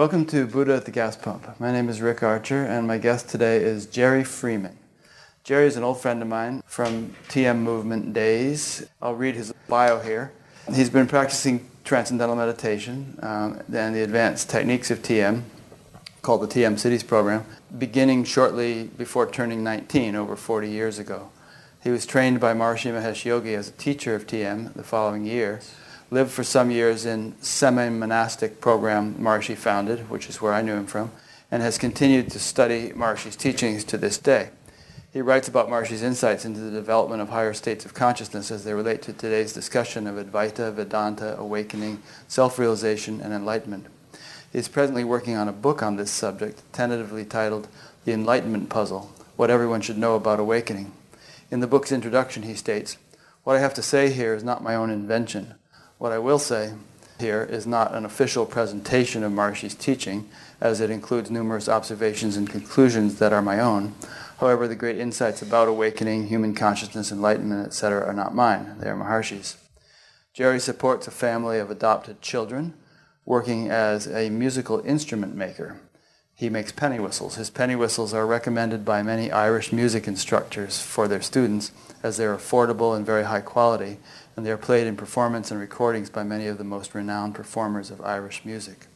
Welcome to Buddha at the Gas Pump. My name is Rick Archer, and my guest today is Jerry Freeman. Jerry is an old friend of mine from TM movement days. I'll read his bio here. He's been practicing transcendental meditation um, and the advanced techniques of TM, called the TM Sidhis program, beginning shortly before turning 19, over 40 years ago. He was trained by Maharishi Mahesh Yogi as a teacher of TM the following year lived for some years in semi-monastic program Maharishi founded, which is where I knew him from, and has continued to study Maharishi's teachings to this day. He writes about Maharishi's insights into the development of higher states of consciousness as they relate to today's discussion of Advaita, Vedanta, awakening, self-realization, and enlightenment. He is presently working on a book on this subject, tentatively titled The Enlightenment Puzzle, What Everyone Should Know About Awakening. In the book's introduction, he states, What I have to say here is not my own invention. What I will say here is not an official presentation of Maharishi's teaching, as it includes numerous observations and conclusions that are my own. However, the great insights about awakening, human consciousness, enlightenment, etc., are not mine. They are Maharishi's. Jerry supports a family of adopted children, working as a musical instrument maker. He makes penny whistles. His penny whistles are recommended by many Irish music instructors for their students as they're affordable and very high quality and they are played in performance and recordings by many of the most renowned performers of Irish music.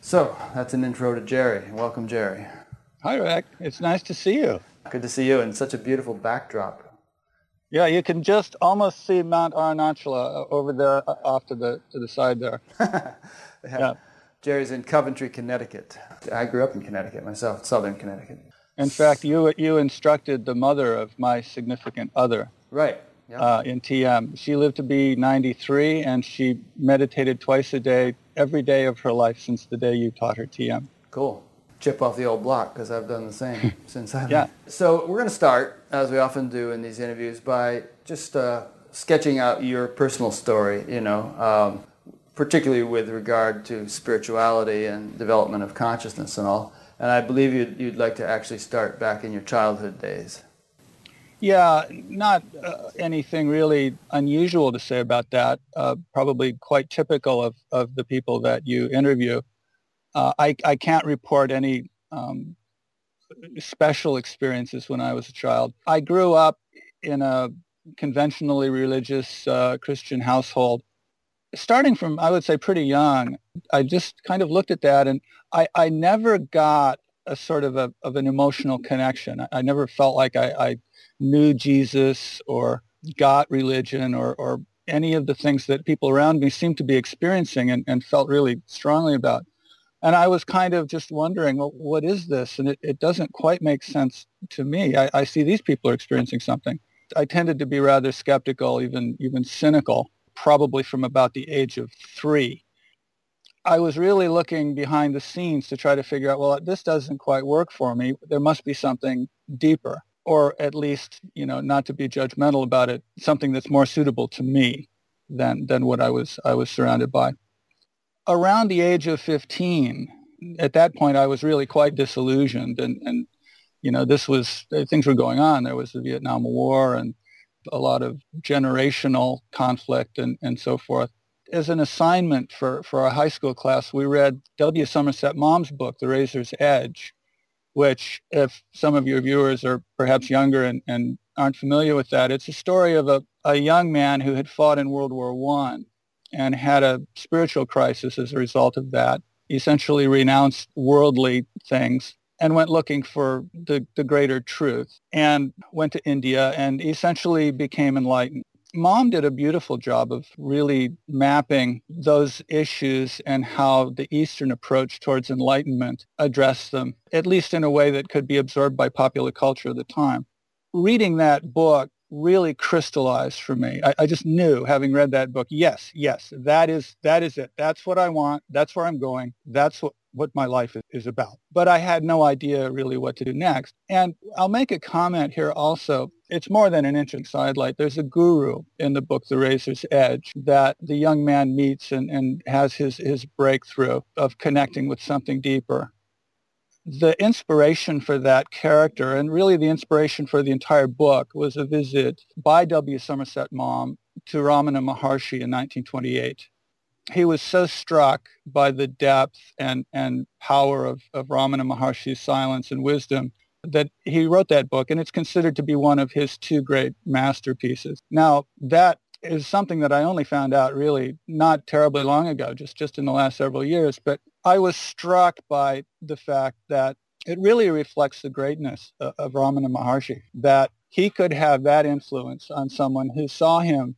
So, that's an intro to Jerry. Welcome, Jerry. Hi, Rick. It's nice to see you. Good to see you, and such a beautiful backdrop. Yeah, you can just almost see Mount Arunachala over there uh, off to the, to the side there. yeah. yeah. Jerry's in Coventry, Connecticut. I grew up in Connecticut myself, southern Connecticut. In fact, you, you instructed the mother of my significant other. Right uh, in TM. She lived to be 93, and she meditated twice a day, every day of her life since the day you taught her TM. Cool. Chip off the old block because I've done the same since I. Yeah. So we're going to start, as we often do in these interviews, by just uh, sketching out your personal story. You know, um, particularly with regard to spirituality and development of consciousness and all. And I believe you'd, you'd like to actually start back in your childhood days. Yeah, not uh, anything really unusual to say about that. Uh, probably quite typical of, of the people that you interview. Uh, I, I can't report any um, special experiences when I was a child. I grew up in a conventionally religious uh, Christian household. Starting from, I would say, pretty young, I just kind of looked at that and I, I never got a sort of a, of an emotional connection. I, I never felt like I, I knew Jesus or got religion or, or any of the things that people around me seemed to be experiencing and, and felt really strongly about. And I was kind of just wondering, well, what is this? And it, it doesn't quite make sense to me. I, I see these people are experiencing something. I tended to be rather skeptical, even even cynical, probably from about the age of three. I was really looking behind the scenes to try to figure out, well, this doesn't quite work for me. There must be something deeper or at least, you know, not to be judgmental about it, something that's more suitable to me than, than what I was, I was surrounded by. Around the age of 15, at that point, I was really quite disillusioned. And, and, you know, this was, uh, things were going on. There was the Vietnam War and a lot of generational conflict and, and so forth. As an assignment for, for our high school class, we read W. Somerset Maugham's book, The Razor's Edge, which if some of your viewers are perhaps younger and, and aren't familiar with that, it's a story of a, a young man who had fought in World War One and had a spiritual crisis as a result of that. Essentially renounced worldly things and went looking for the, the greater truth and went to India and essentially became enlightened. Maugham did a beautiful job of really mapping those issues and how the Eastern approach towards enlightenment addressed them, at least in a way that could be absorbed by popular culture at the time. Reading that book really crystallized for me. I, I, just knew, having read that book, yes, yes, that is that is it. That's what I want. That's where I'm going. That's what what my life is about. But I had no idea really what to do next. And I'll make a comment here also. It's more than an interesting sidelight. There's a guru in the book, The Razor's Edge, that the young man meets and, and has his, his breakthrough of connecting with something deeper. The inspiration for that character, and really the inspiration for the entire book, was a visit by W. Somerset Maugham to Ramana Maharshi in 1928 he was so struck by the depth and, and power of, of Ramana Maharshi's silence and wisdom that he wrote that book, and it's considered to be one of his two great masterpieces. Now, that is something that I only found out really not terribly long ago, just, just in the last several years. But I was struck by the fact that it really reflects the greatness of, of Ramana Maharshi, that he could have that influence on someone who saw him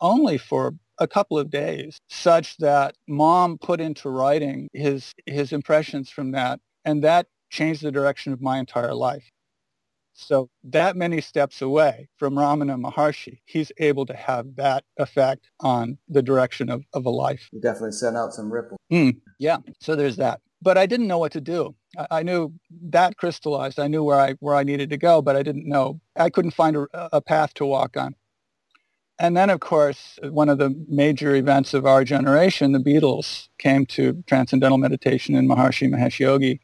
only for a couple of days, such that Maugham put into writing his, his impressions from that, and that changed the direction of my entire life. So that many steps away from Ramana Maharshi, he's able to have that effect on the direction of, of a life. You definitely sent out some ripple. Mm, yeah, so there's that. But I didn't know what to do. I, I, knew that crystallized. I knew where I where I needed to go, but I didn't know. I couldn't find a, a path to walk on. And then, of course, one of the major events of our generation, the Beatles, came to transcendental meditation in Maharishi Mahesh Yogi.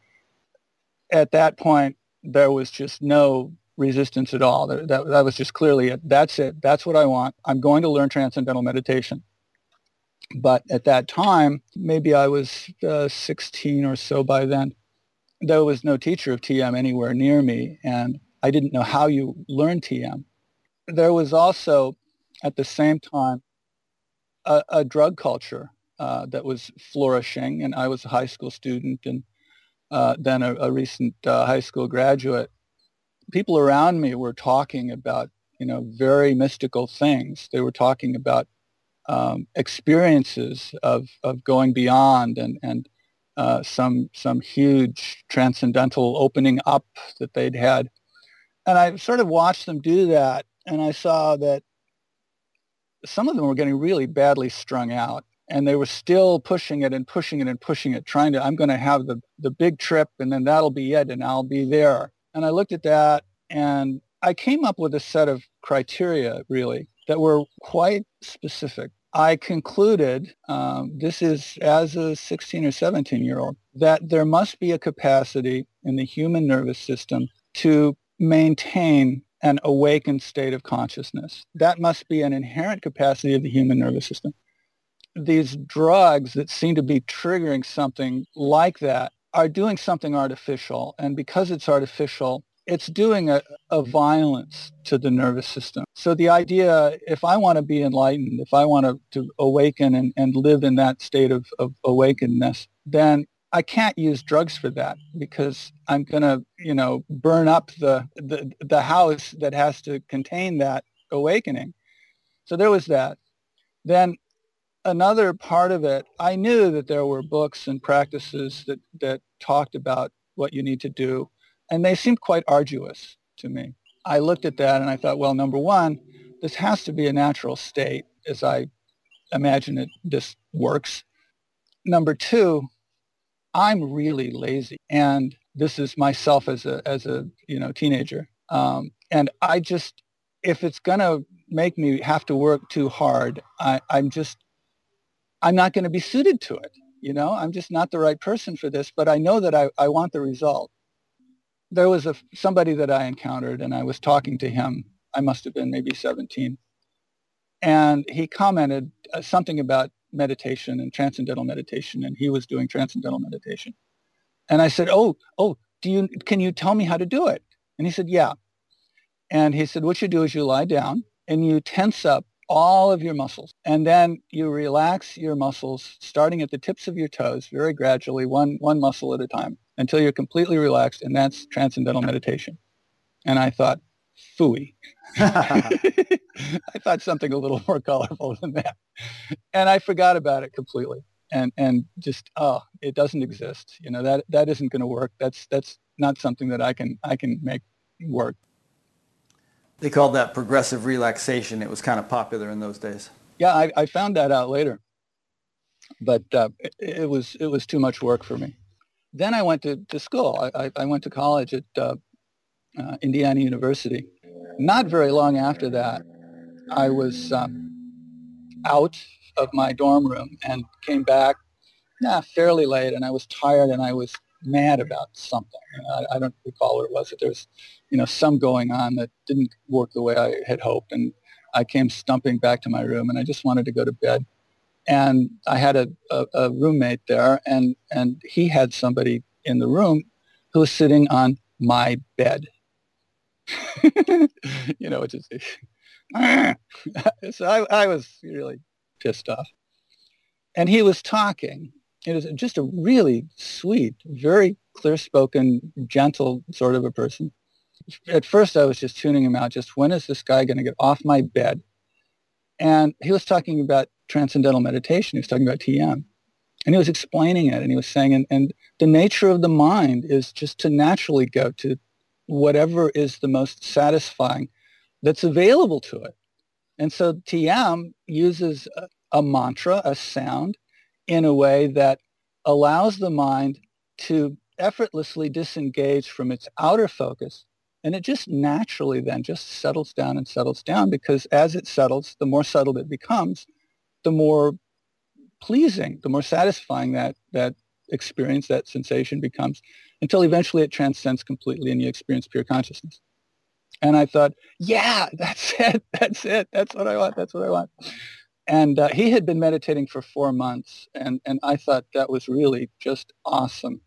At that point, there was just no resistance at all. That, that, that was just clearly it. That's it. That's what I want. I'm going to learn transcendental meditation. But at that time, maybe I was uh, 16 or so by then, there was no teacher of TM anywhere near me, and I didn't know how you learn TM. There was also, at the same time, a, a drug culture uh, that was flourishing, and I was a high school student, and uh, then a, a recent uh, high school graduate, people around me were talking about, you know, very mystical things. They were talking about um, experiences of, of going beyond and, and uh, some, some huge transcendental opening up that they'd had. And I sort of watched them do that, and I saw that some of them were getting really badly strung out and they were still pushing it and pushing it and pushing it, trying to, I'm going to have the, the big trip and then that'll be it and I'll be there. And I looked at that and I came up with a set of criteria really that were quite specific. I concluded, um, this is as a 16 or 17 year old, that there must be a capacity in the human nervous system to maintain an awakened state of consciousness. That must be an inherent capacity of the human nervous system these drugs that seem to be triggering something like that are doing something artificial. And because it's artificial, it's doing a, a violence to the nervous system. So the idea, if I want to be enlightened, if I want to, to awaken and, and live in that state of, of awakenedness, then I can't use drugs for that because I'm mm-hmm. going to, you know, burn up the, the, the house that has to contain that awakening. So there was that. Then another part of it, I knew that there were books and practices that, that talked about what you need to do, and they seemed quite arduous to me. I looked at that and I thought, well, number one, this has to be a natural state as I imagine it this works. Number two, I'm really lazy, and this is myself as a as a you know teenager, um, and I just if it's gonna make me have to work too hard, I, I'm just I'm not going to be suited to it. You know, I'm just not the right person for this, but I know that I, I want the result. There was a, somebody that I encountered and I was talking to him. I must have been maybe 17. And he commented uh, something about meditation and transcendental meditation, and he was doing transcendental meditation. And I said, oh, oh, do you, can you tell me how to do it? And he said, yeah. And he said, what you do is you lie down and you tense up all of your muscles. And then you relax your muscles starting at the tips of your toes very gradually, one, one muscle at a time until you're completely relaxed. And that's transcendental meditation. And I thought, fooey. I thought something a little more colorful than that. And I forgot about it completely. And, and just, oh, it doesn't exist. You know, that, that isn't going to work. That's, that's not something that I can, I can make work. They called that progressive relaxation. It was kind of popular in those days. Yeah, I, I found that out later, but uh, it, it, was it was too much work for me. Then I went to, to school. I, I went to college at uh, uh, Indiana University. Not very long after that, I was um, out of my dorm room and came back nah, fairly late, and I was tired and I was mad about something. I, I, don't recall what it was. but there was, you know, some going on that didn't work the way I had hoped, and I came stumping back to my room, and I just wanted to go to bed. And I had a, a, a roommate there, and, and he had somebody in the room who was sitting on my bed. you know, is so I, I was really pissed off. And he was talking. It was just a really sweet, very clear-spoken, gentle sort of a person. At first, I was just tuning him out. Just when is this guy going to get off my bed? And he was talking about transcendental meditation. He was talking about TM. And he was explaining it. And he was saying, and, and the nature of the mind is just to naturally go to whatever is the most satisfying that's available to it. And so TM uses a, a mantra, a sound, in a way that allows the mind to effortlessly disengage from its outer focus. And it just naturally then just settles down and settles down because as it settles, the more settled it becomes, the more pleasing, the more satisfying that, that experience, that sensation becomes until eventually it transcends completely and you experience pure consciousness. And I thought, yeah, that's it. That's it. That's what I want. That's what I want. And uh, he had been meditating for four months. And, and I thought that was really just awesome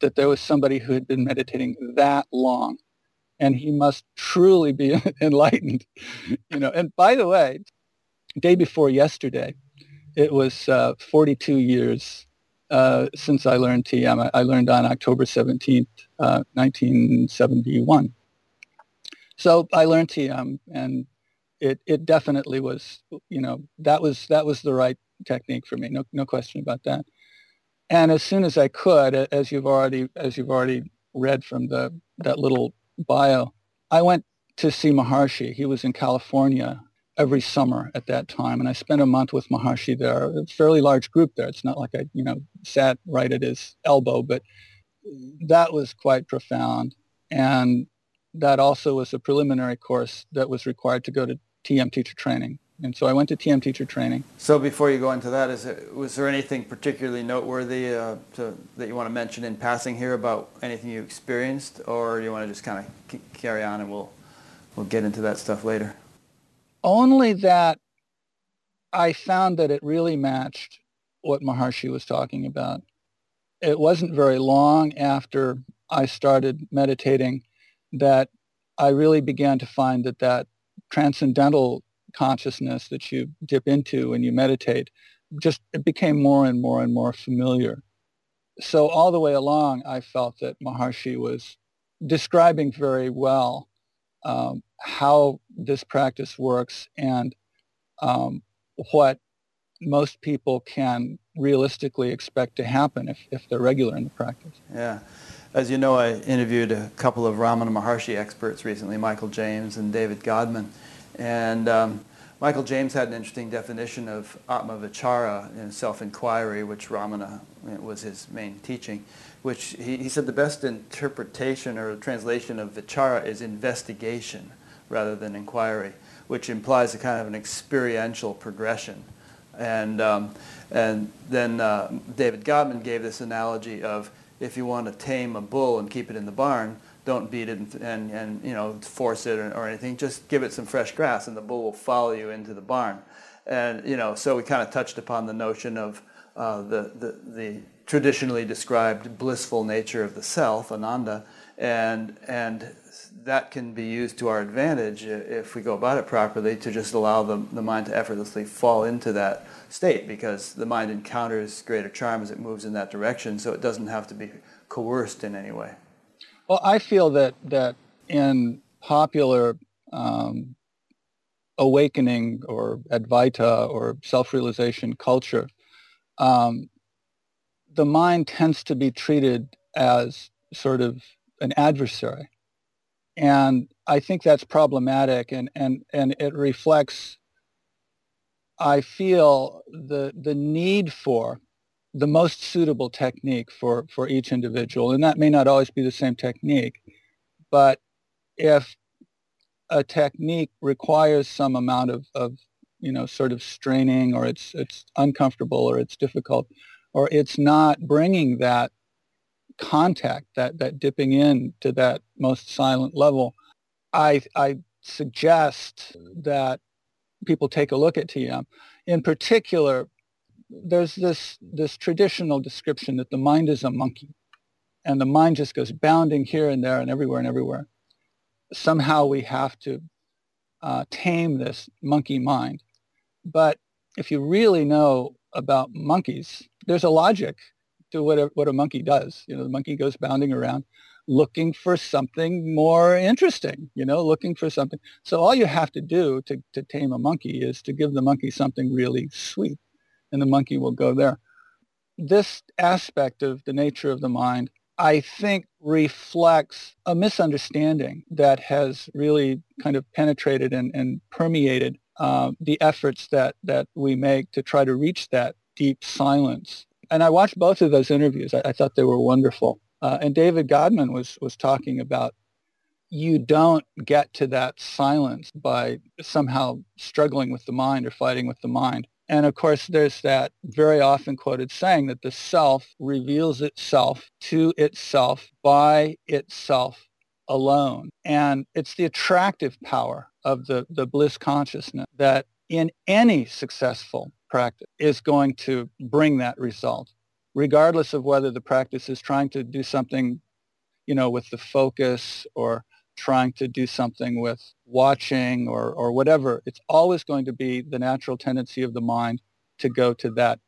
that there was somebody who had been meditating that long. And he must truly be enlightened. You know, and by the way, day before yesterday, it was uh, 42 years uh, since I learned TM. I, learned on October 17th, 1971. Uh, so I learned TM, and it it definitely was, you know, that was that was the right technique for me. No no question about that. And as soon as I could, as you've already as you've already read from the that little bio, I went to see Maharishi. He was in California every summer at that time. And I spent a month with Maharishi there, a fairly large group there. It's not like I, you know, sat right at his elbow, but that was quite profound. And that also was a preliminary course that was required to go to TM teacher training. And so I went to TM teacher training. So before you go into that, is it, was there anything particularly noteworthy uh, to, that you want to mention in passing here about anything you experienced, or you want to just kind of carry on and we'll we'll get into that stuff later? Only that I found that it really matched what Maharishi was talking about. It wasn't very long after I started meditating that I really began to find that that transcendental consciousness that you dip into when you meditate just it became more and more and more familiar. So all the way along, I felt that Maharishi was describing very well um, how this practice works and um, what most people can realistically expect to happen if, if they're regular in the practice. Yeah. As you know, I interviewed a couple of Ramana Maharshi experts recently, Michael James and David Godman. And um, Michael James had an interesting definition of Atma Vichara in self-inquiry, which Ramana was his main teaching, which he, he said the best interpretation or translation of Vichara is investigation rather than inquiry, which implies a kind of an experiential progression. And, um, and then uh, David Godman gave this analogy of if you want to tame a bull and keep it in the barn, don't beat it and, and, and you know force it or, or, anything. Just give it some fresh grass, and the bull will follow you into the barn. And you know, so we kind of touched upon the notion of uh, the, the the traditionally described blissful nature of the self, ananda, and and that can be used to our advantage if we go about it properly to just allow the, the mind to effortlessly fall into that state because the mind encounters greater charm as it moves in that direction so it doesn't have to be coerced in any way. Well, I feel that, that in popular um, awakening or Advaita or self-realization culture, um, the mind tends to be treated as sort of an adversary and I think that's problematic and, and, and it reflects, I feel, the, the need for the most suitable technique for, for each individual. And that may not always be the same technique, but if a technique requires some amount of, of you know, sort of straining or it's, it's uncomfortable or it's difficult or it's not bringing that contact, that, that dipping in to that most silent level, I, I suggest that people take a look at TM. In particular, there's this this traditional description that the mind is a monkey, and the mind just goes bounding here and there and everywhere and everywhere. Somehow we have to uh, tame this monkey mind. But if you really know about monkeys, there's a logic to what a, what a monkey does. You know, the monkey goes bounding around looking for something more interesting, you know, looking for something. So all you have to do to, to tame a monkey is to give the monkey something really sweet, and the monkey will go there. This aspect of the nature of the mind, I think, reflects a misunderstanding that has really kind of penetrated and, and permeated uh, the efforts that, that we make to try to reach that deep silence. And I watched both of those interviews. I, I thought they were wonderful. Uh, and David Godman was, was talking about you don't get to that silence by somehow struggling with the mind or fighting with the mind. And of course, there's that very often quoted saying that the self reveals itself to itself by itself alone. And it's the attractive power of the, the bliss consciousness that in any successful practice is going to bring that result regardless of whether the practice is trying to do something, you know, with the focus or trying to do something with watching or, or whatever, it's always going to be the natural tendency of the mind to go to that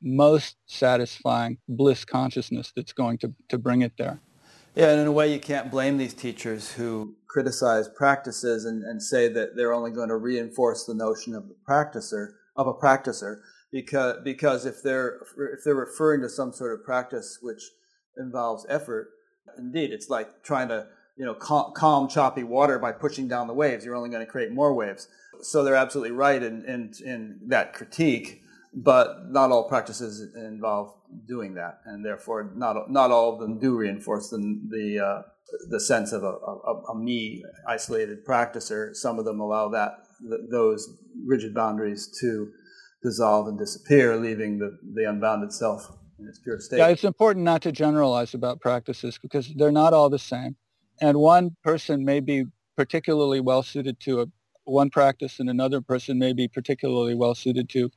most satisfying bliss consciousness that's going to, to bring it there. Yeah, and in a way you can't blame these teachers who criticize practices and, and say that they're only going to reinforce the notion of the practicer of a practicer because because if they're if they're referring to some sort of practice which involves effort, indeed, it's like trying to you know calm, calm choppy water by pushing down the waves. You're only going to create more waves. So they're absolutely right in in, in that critique, but not all practices involve doing that, and therefore not not all of them do reinforce the the uh, the sense of a, a, a, me isolated practicer. Some of them allow that those rigid boundaries to dissolve and disappear, leaving the, the unbounded self in its pure state. Yeah, it's important not to generalize about practices because they're not all the same. And one person may be particularly well suited to a, one practice and another person may be particularly well suited to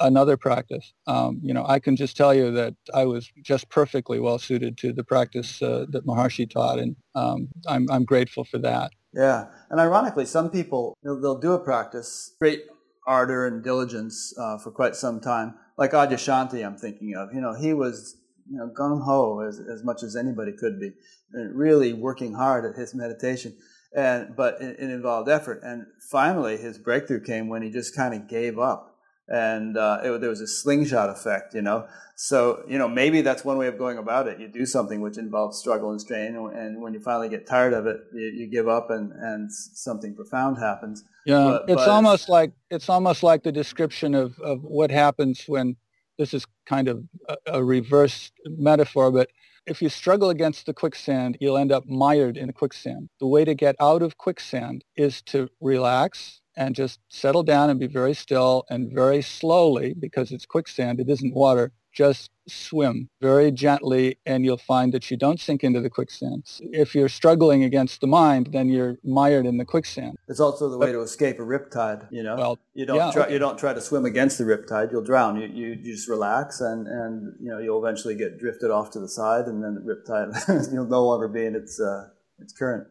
another practice. Um, you know, I can just tell you that I was just perfectly well suited to the practice uh, that Maharishi taught, and um, I'm, I'm grateful for that. Yeah, and ironically, some people they'll, they'll do a practice, great ardor and diligence uh, for quite some time. Like Adyashanti, I'm thinking of. You know, he was you know gung ho as as much as anybody could be, and really working hard at his meditation. And but it, it involved effort. And finally, his breakthrough came when he just kind of gave up and uh, it, there was a slingshot effect, you know. So you know maybe that's one way of going about it. You do something which involves struggle and strain, and when you finally get tired of it, you, you give up, and and something profound happens. Yeah, but, it's but almost like it's almost like the description of of what happens when this is kind of a, a reverse metaphor, but if you struggle against the quicksand, you'll end up mired in the quicksand. The way to get out of quicksand is to relax, and just settle down and be very still and very slowly because it's quicksand, it isn't water. Just swim very gently and you'll find that you don't sink into the quicksand. If you're struggling against the mind, then you're mired in the quicksand. It's also the way but, to escape a riptide, you know. Well, you don't yeah, try, okay. you don't try to swim against the riptide, you'll drown. You, you, you just relax and, and you know you'll eventually get drifted off to the side and then the riptide you'll no longer be in its uh, its current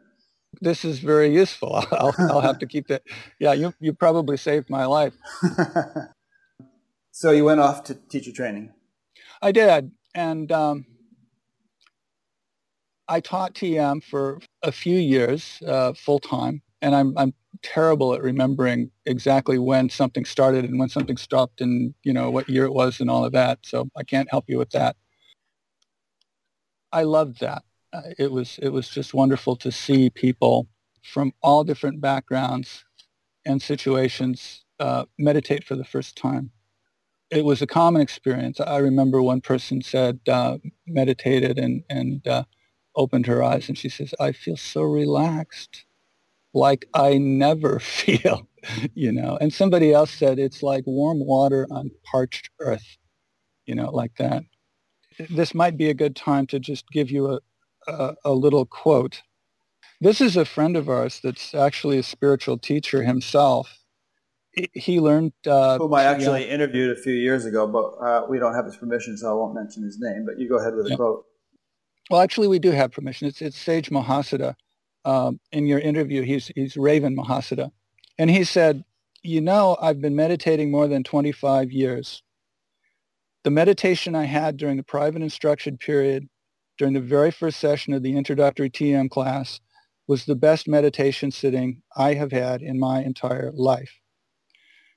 this is very useful. I'll, I'll have to keep that. Yeah, you, you probably saved my life. so you went off to teacher training? I did. And um, I taught TM for a few years uh, full time. And I'm, I'm terrible at remembering exactly when something started and when something stopped and, you know, what year it was and all of that. So I can't help you with that. I loved that it was it was just wonderful to see people from all different backgrounds and situations uh, meditate for the first time. It was a common experience. I remember one person said uh, meditated and and uh, opened her eyes and she says, "I feel so relaxed, like I never feel." you know, and somebody else said it's like warm water on parched earth, you know, like that. This might be a good time to just give you a, a, a little quote. This is a friend of ours that's actually a spiritual teacher himself. he learned. Uh, Whom I actually yeah. interviewed a few years ago, but uh, we don't have his permission, so I won't mention his name. But you go ahead with the yeah. quote. Well, actually, we do have permission. It's it's Sage Mahasada. Um, in your interview, he's he's Raven Mahasada, and he said, "You know, I've been meditating more than 25 years. The meditation I had during the private instruction period, during the very first session of the introductory TM class, was the best meditation sitting I have had in my entire life."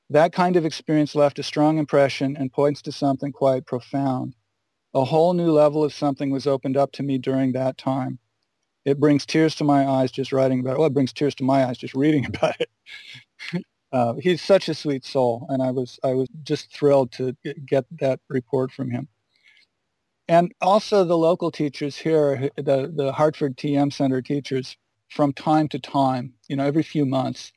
That kind of experience left a strong impression and points to something quite profound. A whole new level of something was opened up to me during that time. It brings tears to my eyes just writing about it. Well, it brings tears to my eyes just reading about it. uh, he's such a sweet soul, and I was I was just thrilled to get that report from him. And also the local teachers here, the, the Hartford TM Center teachers, from time to time, you know, every few months,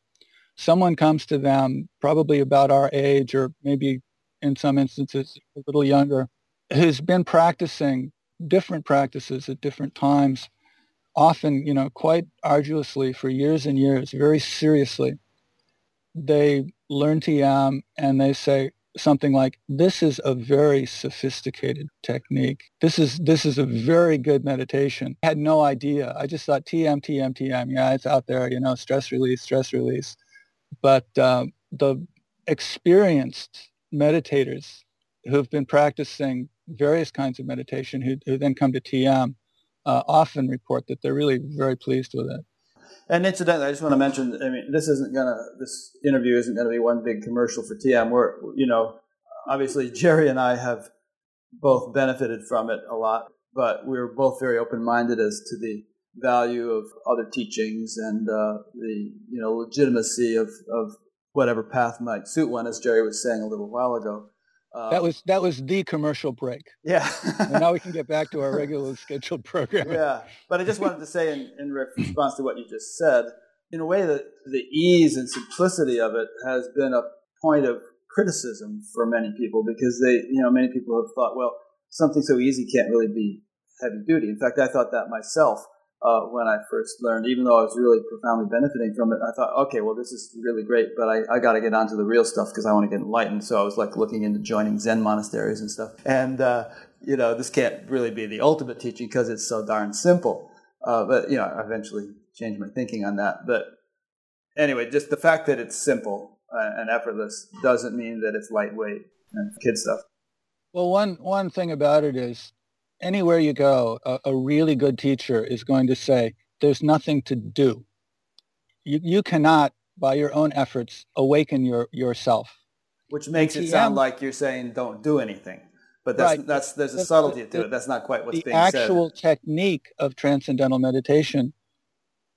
someone comes to them, probably about our age or maybe in some instances a little younger, who's been practicing different practices at different times, often, you know, quite arduously for years and years, very seriously. They learn TM and they say something like, this is a very sophisticated technique. This is, this is a very good meditation. I had no idea. I just thought TM, TM, TM. Yeah, it's out there, you know, stress release, stress release but uh, the experienced meditators who've been practicing various kinds of meditation who, who then come to TM uh, often report that they're really very pleased with it. And incidentally, I just want to mention, I mean, this isn't gonna, this interview isn't gonna be one big commercial for TM. We're, you know, obviously Jerry and I have both benefited from it a lot, but we're both very open-minded as to the value of other teachings and uh, the you know legitimacy of, of whatever path might suit one, as Jerry was saying a little while ago. Uh, that was that was the commercial break. Yeah. and now we can get back to our regular scheduled program. Yeah, but I just wanted to say in, in response to what you just said, in a way that the ease and simplicity of it has been a point of criticism for many people because they, you know, many people have thought, well, something so easy can't really be heavy duty. In fact, I thought that myself uh, when I first learned. Even though I was really profoundly benefiting from it, I thought, okay, well, this is really great, but I, I got to get onto the real stuff because I want to get enlightened. So I was like looking into joining Zen monasteries and stuff. And, uh, you know, this can't really be the ultimate teaching because it's so darn simple. Uh, but, you know, I eventually changed my thinking on that. But anyway, just the fact that it's simple uh, and effortless doesn't mean that it's lightweight and kid stuff. Well, one, one thing about it is anywhere you go, a, a, really good teacher is going to say, there's nothing to do. You, you cannot, by your own efforts, awaken your, yourself. Which makes it sound like you're saying don't do anything. But that's, right. that's there's a subtlety to it. That's not quite what's being said. The actual technique of transcendental meditation,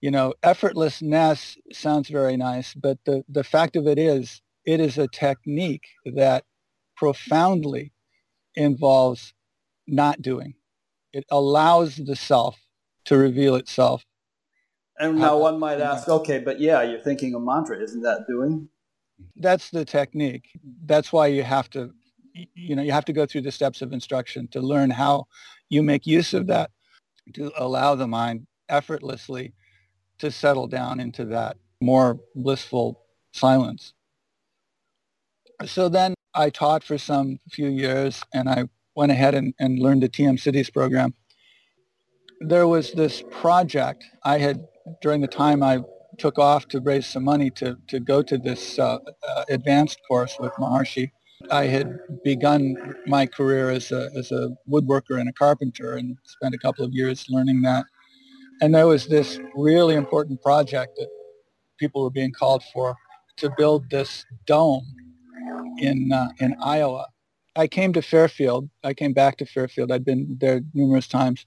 you know, effortlessness sounds very nice, but the, the fact of it is, it is a technique that profoundly involves not doing. It allows the self to reveal itself. And now one might ask, okay, but yeah, you're thinking a mantra. Isn't that doing? That's the technique. That's why you have to, you know, you have to go through the steps of instruction to learn how you make use of that to allow the mind effortlessly to settle down into that more blissful silence. So then I taught for some few years and I went ahead and, and learned the TM Sidhis program. There was this project I had during the time I took off to raise some money to, to go to this uh, uh, advanced course with Maharishi. I had begun my career as a, as a woodworker and a carpenter and spent a couple of years learning that. And there was this really important project that people were being called for to build this dome in, uh, in Iowa I came to Fairfield. I came back to Fairfield. I'd been there numerous times.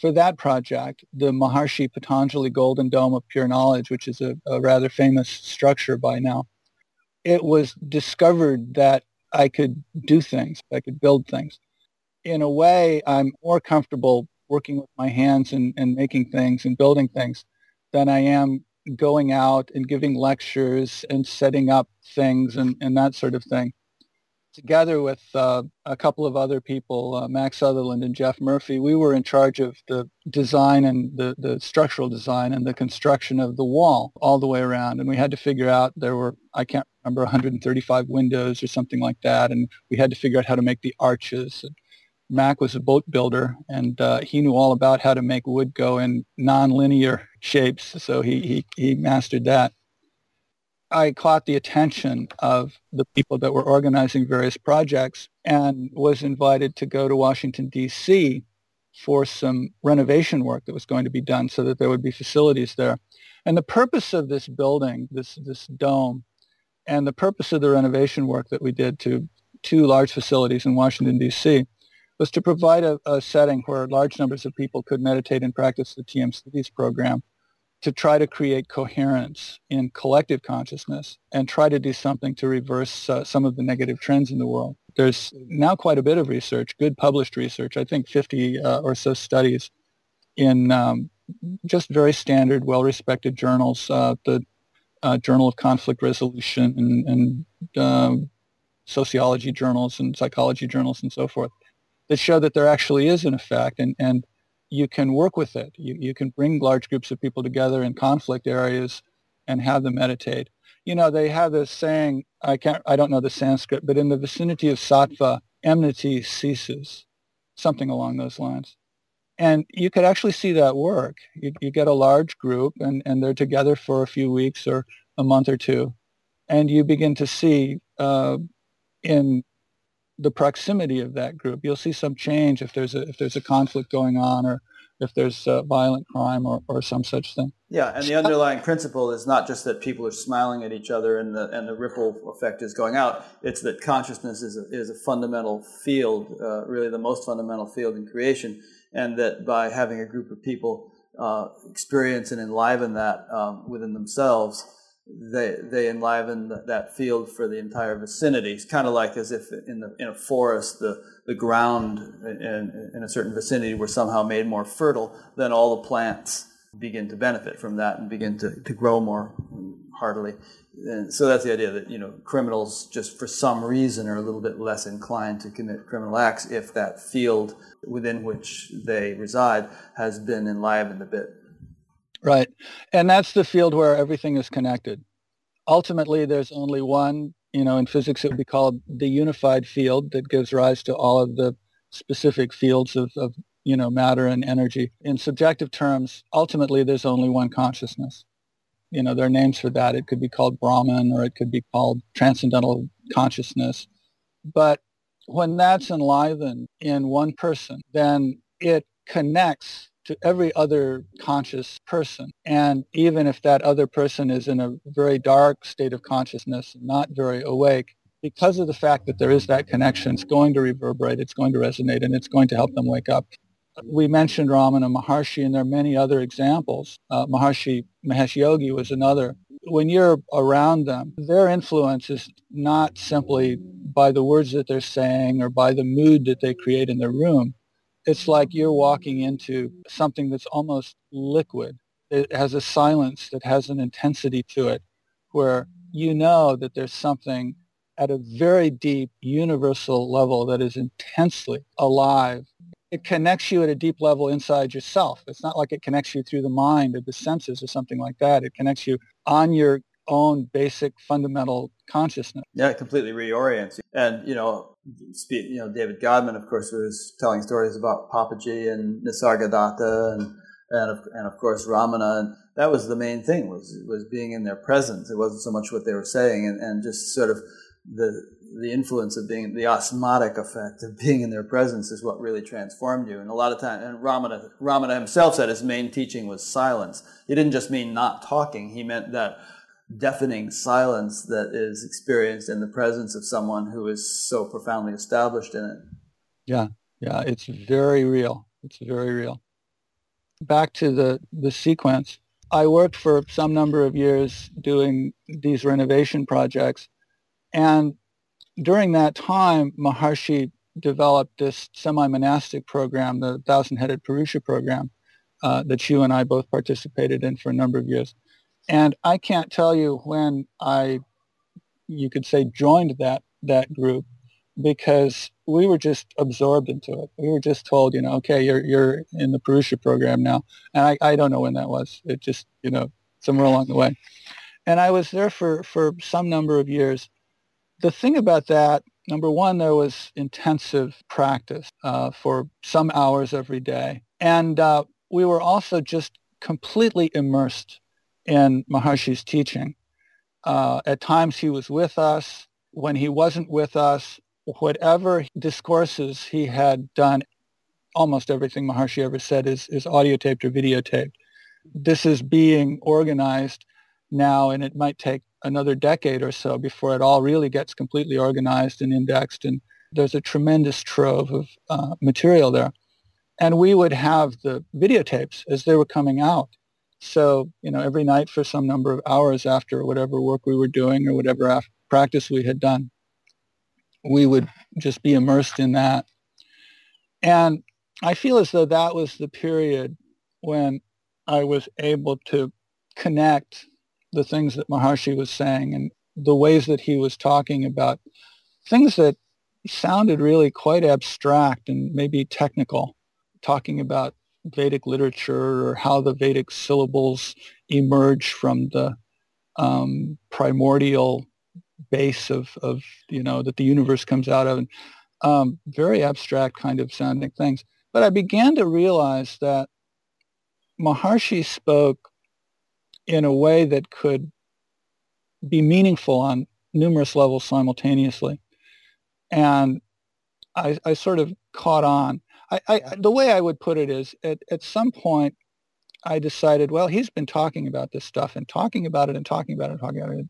For that project, the Maharishi Patanjali Golden Dome of Pure Knowledge, which is a, a rather famous structure by now, it was discovered that I could do things. I could build things. In a way, I'm more comfortable working with my hands and, and making things and building things than I am going out and giving lectures and setting up things and, and that sort of thing. Together with uh, a couple of other people, uh, Max Sutherland and Jeff Murphy, we were in charge of the design and the, the structural design and the construction of the wall all the way around. And we had to figure out there were, I can't remember, 135 windows or something like that. And we had to figure out how to make the arches. And Mac was a boat builder, and uh, he knew all about how to make wood go in nonlinear shapes. So he, he, he mastered that. I caught the attention of the people that were organizing various projects and was invited to go to Washington, D.C. for some renovation work that was going to be done so that there would be facilities there. And the purpose of this building, this, this dome, and the purpose of the renovation work that we did to two large facilities in Washington, D.C., was to provide a, a setting where large numbers of people could meditate and practice the TM Sidhis program to try to create coherence in collective consciousness and try to do something to reverse uh, some of the negative trends in the world. There's now quite a bit of research, good published research, I think 50 uh, or so studies in um, just very standard, well-respected journals, uh, the uh, Journal of Conflict Resolution and, and um, sociology journals and psychology journals and so forth that show that there actually is an effect and, and you can work with it. You, you can bring large groups of people together in conflict areas and have them meditate. You know, they have this saying, I can't, I don't know the Sanskrit, but in the vicinity of sattva, enmity ceases, something along those lines. And you could actually see that work. You, you get a large group and, and they're together for a few weeks or a month or two. And you begin to see uh, in the proximity of that group. You'll see some change if there's a if there's a conflict going on or if there's a violent crime or, or some such thing. Yeah, and the underlying principle is not just that people are smiling at each other and the and the ripple effect is going out. It's that consciousness is a, is a fundamental field, uh, really the most fundamental field in creation, and that by having a group of people uh, experience and enliven that um, within themselves, they they enliven that field for the entire vicinity. It's kind of like as if in the in a forest, the the ground in, in a certain vicinity were somehow made more fertile. Then all the plants begin to benefit from that and begin to, to grow more heartily. And so that's the idea that you know criminals just for some reason are a little bit less inclined to commit criminal acts if that field within which they reside has been enlivened a bit Right. And that's the field where everything is connected. Ultimately, there's only one, you know, in physics it would be called the unified field that gives rise to all of the specific fields of, of you know, matter and energy. In subjective terms, ultimately there's only one consciousness. You know, there are names for that. It could be called Brahman or it could be called transcendental consciousness. But when that's enlivened in one person, then it connects to every other conscious person. And even if that other person is in a very dark state of consciousness, not very awake, because of the fact that there is that connection, it's going to reverberate, it's going to resonate, and it's going to help them wake up. We mentioned Ramana Maharshi, and there are many other examples. Uh, Maharishi Mahesh Yogi was another. When you're around them, their influence is not simply by the words that they're saying or by the mood that they create in the room it's like you're walking into something that's almost liquid. It has a silence that has an intensity to it where you know that there's something at a very deep universal level that is intensely alive. It connects you at a deep level inside yourself. It's not like it connects you through the mind or the senses or something like that. It connects you on your own basic fundamental consciousness. Yeah, it completely reorients you. And, you know, you know, David Godman, of course, was telling stories about Papaji and Nisargadatta and, and of, and of course Ramana. And that was the main thing was, was being in their presence. It wasn't so much what they were saying and, and just sort of the, the influence of being, the osmotic effect of being in their presence is what really transformed you. And a lot of time, and Ramana, Ramana himself said his main teaching was silence. He didn't just mean not talking. He meant that deafening silence that is experienced in the presence of someone who is so profoundly established in it. Yeah, yeah, it's very real. It's very real. Back to the, the sequence. I worked for some number of years doing these renovation projects. And during that time, Maharishi developed this semi-monastic program, the Thousand-Headed Purusha program, uh, that you and I both participated in for a number of years. And I can't tell you when I, you could say, joined that that group, because we were just absorbed into it. We were just told, you know, okay, you're you're in the Purusha program now, and I, I don't know when that was. It just you know somewhere along the way, and I was there for for some number of years. The thing about that, number one, there was intensive practice uh, for some hours every day, and uh, we were also just completely immersed in Maharshi's teaching. Uh, at times he was with us. When he wasn't with us, whatever discourses he had done, almost everything Maharshi ever said is, is audio taped or videotaped. This is being organized now, and it might take another decade or so before it all really gets completely organized and indexed. And there's a tremendous trove of uh, material there. And we would have the videotapes as they were coming out. So, you know, every night for some number of hours after whatever work we were doing or whatever practice we had done, we would just be immersed in that. And I feel as though that was the period when I was able to connect the things that Maharshi was saying and the ways that he was talking about things that sounded really quite abstract and maybe technical, talking about Vedic literature or how the Vedic syllables emerge from the um, primordial base of, of you know that the universe comes out of and um, very abstract kind of sounding things. But i began to realize that maharshi spoke in a way that could be meaningful on numerous levels simultaneously. And i, I sort of caught on I, I, the way i would put it is at, at some point i decided well he's been talking about this stuff and talking about it and talking about it and talking about it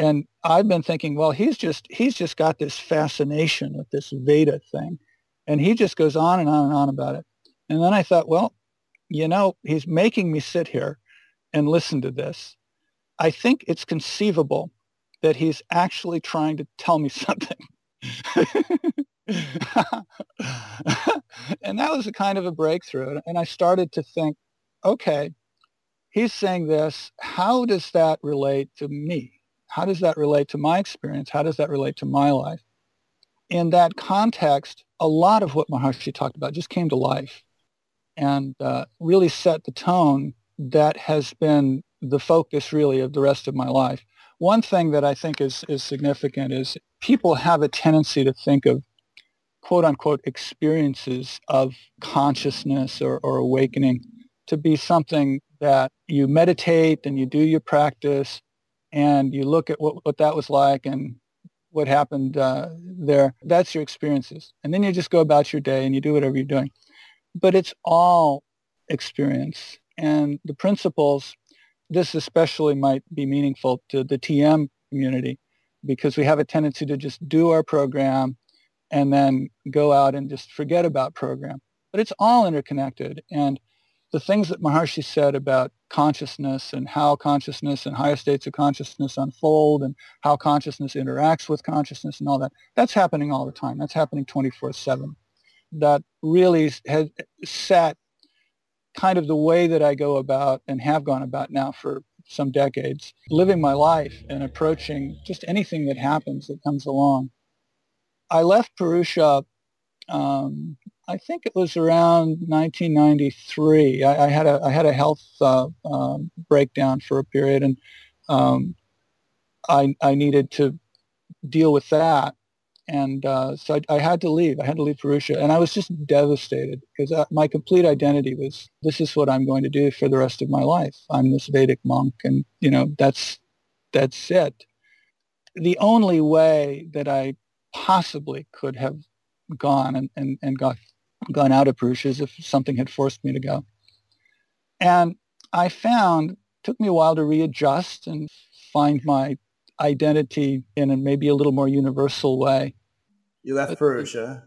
and I've been thinking, well, he's just he's just got this fascination with this Veda thing, and he just goes on and on and on about it. And then I thought, well, you know, he's making me sit here and listen to this. I think it's conceivable that he's actually trying to tell me something. and that was a kind of a breakthrough. And I started to think, okay, he's saying this. How does that relate to me? How does that relate to my experience? How does that relate to my life? In that context, a lot of what Maharshi talked about just came to life and uh, really set the tone that has been the focus really of the rest of my life. One thing that I think is, is significant is people have a tendency to think of quote unquote experiences of consciousness or, or awakening to be something that you meditate and you do your practice and you look at what, what that was like and what happened uh, there, that's your experiences. And then you just go about your day and you do whatever you're doing. But it's all experience. And the principles, this especially might be meaningful to the TM community because we have a tendency to just do our program and then go out and just forget about program. But it's all interconnected. And the things that Maharshi said about consciousness and how consciousness and higher states of consciousness unfold and how consciousness interacts with consciousness and all that, that's happening all the time. That's happening 24-7. That really has set kind of the way that I go about and have gone about now for some decades, living my life and approaching just anything that happens that comes along. I left Purusha um, I think it was around 1993. I, I had a I had a health uh, um, breakdown for a period, and um, I I needed to deal with that, and uh, so I, I, had to leave. I had to leave Purusha, and I was just devastated because uh, my complete identity was this is what I'm going to do for the rest of my life. I'm this Vedic monk, and you know that's that's it. The only way that I possibly could have gone and, and, and got gone out of Purusha's if something had forced me to go. And I found, took me a while to readjust and find my identity in a maybe a little more universal way. You left Purusha.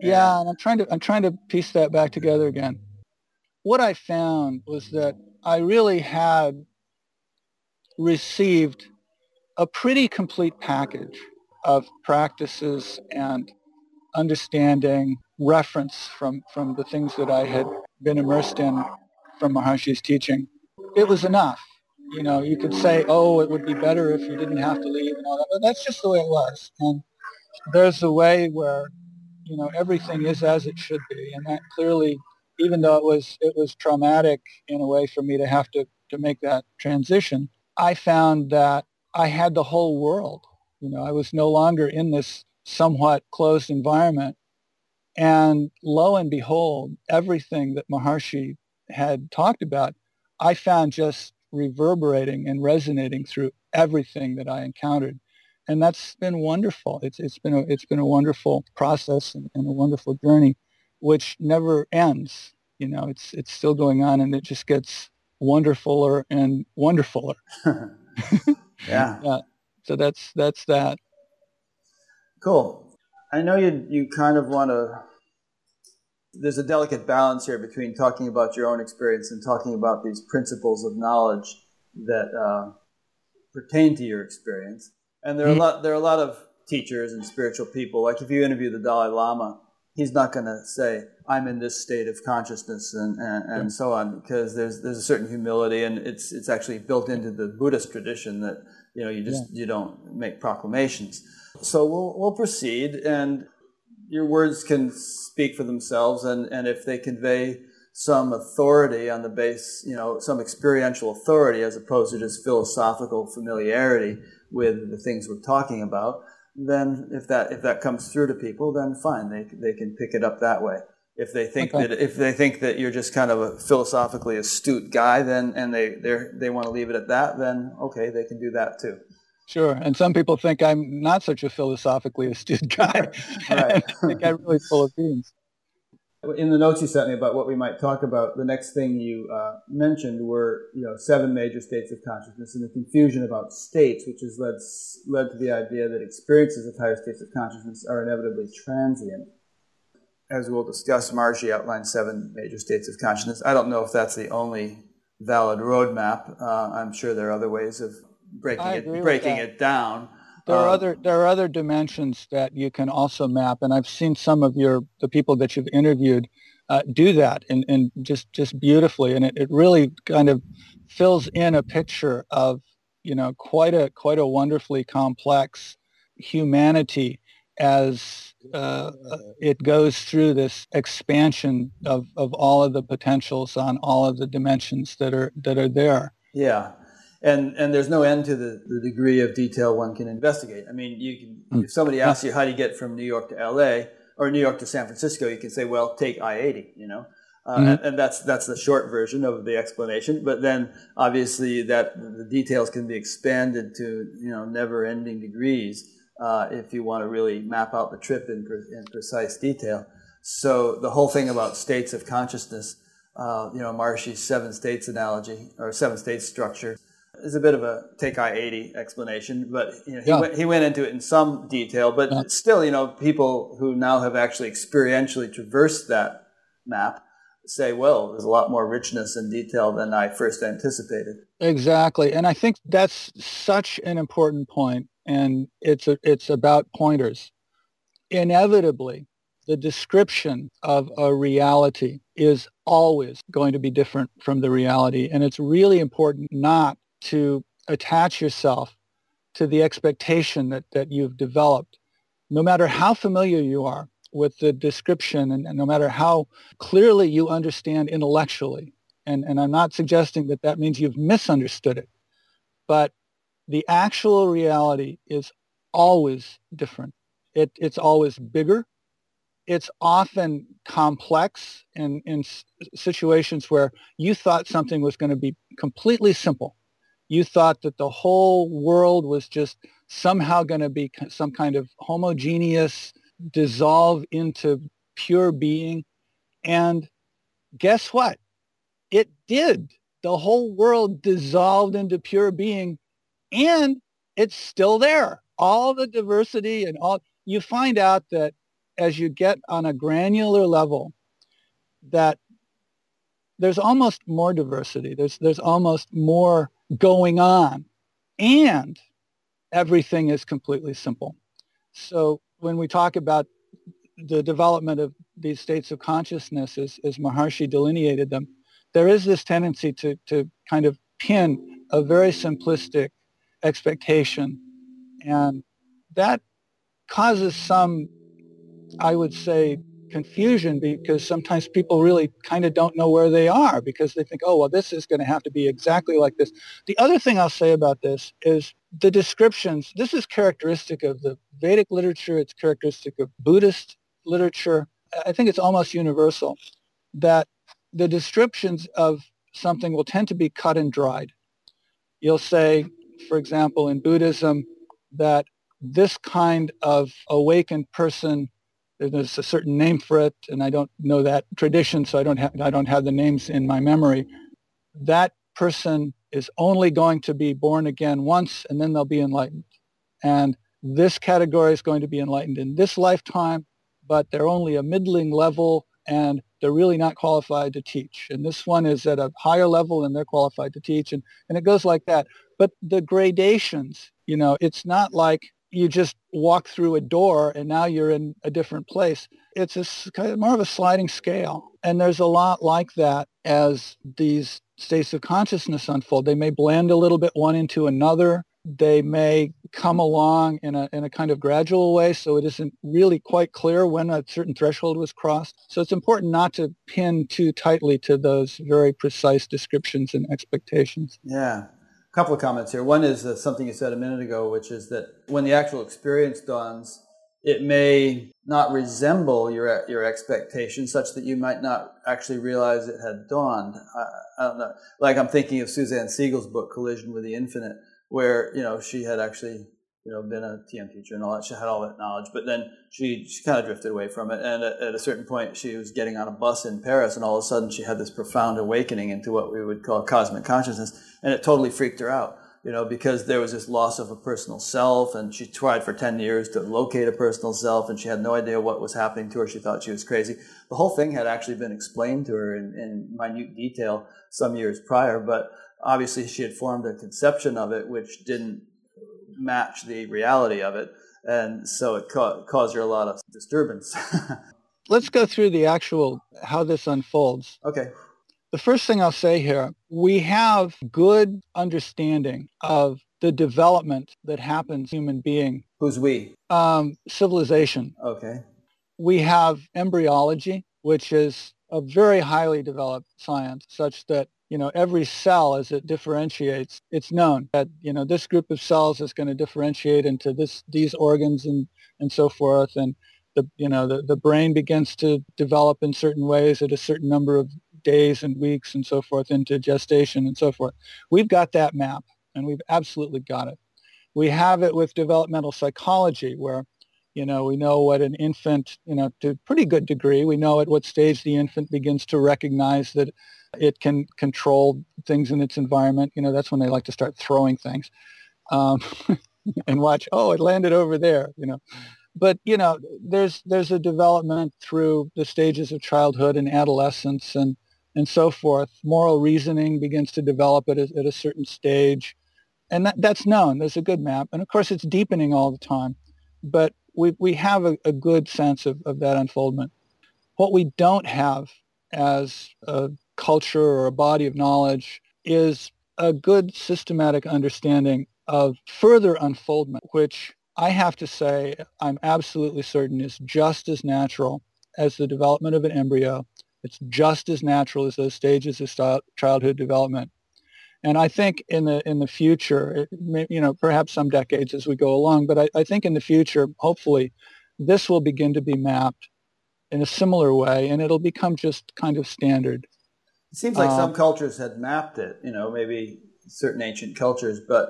Yeah, and I'm trying to I'm trying to piece that back together again. What I found was that I really had received a pretty complete package of practices and understanding reference from, from the things that I had been immersed in from Maharshi's teaching, it was enough. You know, you could say, oh, it would be better if you didn't have to leave and all that, but that's just the way it was. And there's a way where you know everything is as it should be, and that clearly, even though it was it was traumatic in a way for me to have to to make that transition, I found that I had the whole world. You know, I was no longer in this somewhat closed environment. And lo and behold, everything that Maharshi had talked about, I found just reverberating and resonating through everything that I encountered. And that's been wonderful. It's, it's, been, a, it's been a wonderful process and, and a wonderful journey, which never ends. You know, it's, it's still going on and it just gets wonderfuler and wonderfuler. yeah. yeah. So that's, that's that. Cool. I know you, you kind of want to there's a delicate balance here between talking about your own experience and talking about these principles of knowledge that uh, pertain to your experience. And there are a mm-hmm. lot there are a lot of teachers and spiritual people. Like if you interview the Dalai Lama, he's not going to say I'm in this state of consciousness and, and, and so on because there's there's a certain humility and it's it's actually built into the Buddhist tradition that you know you just yeah. you don't make proclamations. So we'll we'll proceed and your words can speak for themselves, and, and if they convey some authority on the base, you know, some experiential authority as opposed to just philosophical familiarity with the things we're talking about, then if that if that comes through to people, then fine, they they can pick it up that way. If they think okay. that if they think that you're just kind of a philosophically astute guy, then and they they they want to leave it at that, then okay, they can do that too. Sure. And some people think I'm not such a philosophically astute guy. right. I think I'm really full of beans. In the notes you sent me about what we might talk about, the next thing you uh, mentioned were you know seven major states of consciousness and the confusion about states, which has led led to the idea that experiences of higher states of consciousness are inevitably transient. As we'll discuss, Maharishi outlined seven major states of consciousness. I don't know if that's the only valid roadmap. Uh, I'm sure there are other ways of breaking it breaking it down. There are uh, other there are other dimensions that you can also map, and I've seen some of your the people that you've interviewed uh, do that, and, and just just beautifully, and it, it really kind of fills in a picture of you know quite a quite a wonderfully complex humanity as uh, it goes through this expansion of, of all of the potentials on all of the dimensions that are that are there. Yeah, and and there's no end to the, the degree of detail one can investigate. I mean, you can mm. if somebody asks you how do you get from New York to L.A. or New York to San Francisco, you can say, well, take I-80, you know. Uh, mm-hmm. and, and, that's that's the short version of the explanation. But then, obviously, that the details can be expanded to you know never-ending degrees uh, if you want to really map out the trip in, in precise detail. So the whole thing about states of consciousness, uh, you know, Maharishi's seven states analogy or seven states structure, is a bit of a take I-80 explanation, but you know, he, yeah. went, he went into it in some detail. But yeah. still, you know, people who now have actually experientially traversed that map say, well, there's a lot more richness and detail than I first anticipated. Exactly, and I think that's such an important point, and it's a, it's about pointers. Inevitably, the description of a reality is always going to be different from the reality, and it's really important not to attach yourself to the expectation that, that you've developed, no matter how familiar you are with the description and, and no matter how clearly you understand intellectually. And, and I'm not suggesting that that means you've misunderstood it, but the actual reality is always different. It, it's always bigger. It's often complex in, in situations where you thought something was going to be completely simple you thought that the whole world was just somehow going to be some kind of homogeneous, dissolve into pure being. And guess what? It did. The whole world dissolved into pure being and it's still there. All the diversity and all, you find out that as you get on a granular level, that there's almost more diversity. There's, there's almost more going on and everything is completely simple. So when we talk about the development of these states of consciousness as, as Maharishi delineated them, there is this tendency to, to kind of pin a very simplistic expectation. And that causes some, I would say, confusion because sometimes people really kind of don't know where they are because they think, oh, well, this is going to have to be exactly like this. The other thing I'll say about this is the descriptions. This is characteristic of the Vedic literature. It's characteristic of Buddhist literature. I think it's almost universal that the descriptions of something will tend to be cut and dried. You'll say, for example, in Buddhism, that this kind of awakened person there's a certain name for it, and I don't know that tradition, so I don't have I don't have the names in my memory. That person is only going to be born again once, and then they'll be enlightened. And this category is going to be enlightened in this lifetime, but they're only a middling level, and they're really not qualified to teach. And this one is at a higher level, and they're qualified to teach, and and it goes like that. But the gradations, you know, it's not like you just walk through a door and now you're in a different place. It's a more of a sliding scale. And there's a lot like that as these states of consciousness unfold. They may blend a little bit one into another. They may come along in a, in a kind of gradual way, so it isn't really quite clear when a certain threshold was crossed. So it's important not to pin too tightly to those very precise descriptions and expectations. Yeah, couple of comments here. One is uh, something you said a minute ago, which is that when the actual experience dawns, it may not resemble your your expectations, such that you might not actually realize it had dawned. I, I don't know. Like I'm thinking of Suzanne Segal's book Collision with the Infinite, where you know she had actually you know, been a TM teacher and all that. She had all that knowledge, but then she, she kind of drifted away from it. And at, at, a certain point, she was getting on a bus in Paris, and all of a sudden, she had this profound awakening into what we would call cosmic consciousness, and it totally freaked her out. You know, because there was this loss of a personal self, and she tried for 10 years to locate a personal self, and she had no idea what was happening to her. She thought she was crazy. The whole thing had actually been explained to her in, in minute detail some years prior, but obviously she had formed a conception of it which didn't match the reality of it. And so it ca- caused her a lot of disturbance. Let's go through the actual how this unfolds. Okay. The first thing I'll say here, we have good understanding of the development that happens human being. Who's we? Um, civilization. Okay. We have embryology, which is a very highly developed science, such that you know, every cell as it differentiates, it's known that, you know, this group of cells is going to differentiate into this, these organs and, and so forth. And the, you know, the, the brain begins to develop in certain ways at a certain number of days and weeks and so forth into gestation and so forth. We've got that map and we've absolutely got it. We have it with developmental psychology where, you know, we know what an infant, you know, to a pretty good degree, we know at what stage the infant begins to recognize that it can control things in its environment. You know, that's when they like to start throwing things um, and watch, oh, it landed over there, you know. But, you know, there's, there's a development through the stages of childhood and adolescence and, and so forth. Moral reasoning begins to develop at a, at a certain stage. And that, that's known. There's a good map. And of course, it's deepening all the time. But we, we have a, a good sense of, of that unfoldment. What we don't have as a culture or a body of knowledge is a good systematic understanding of further unfoldment, which I have to say I'm absolutely certain is just as natural as the development of an embryo. It's just as natural as those stages of childhood development. And I think in the in the future, may, you know, perhaps some decades as we go along, but I, I think in the future, hopefully, this will begin to be mapped in a similar way, and it'll become just kind of standard. It seems like um, some cultures had mapped it, you know, maybe certain ancient cultures, but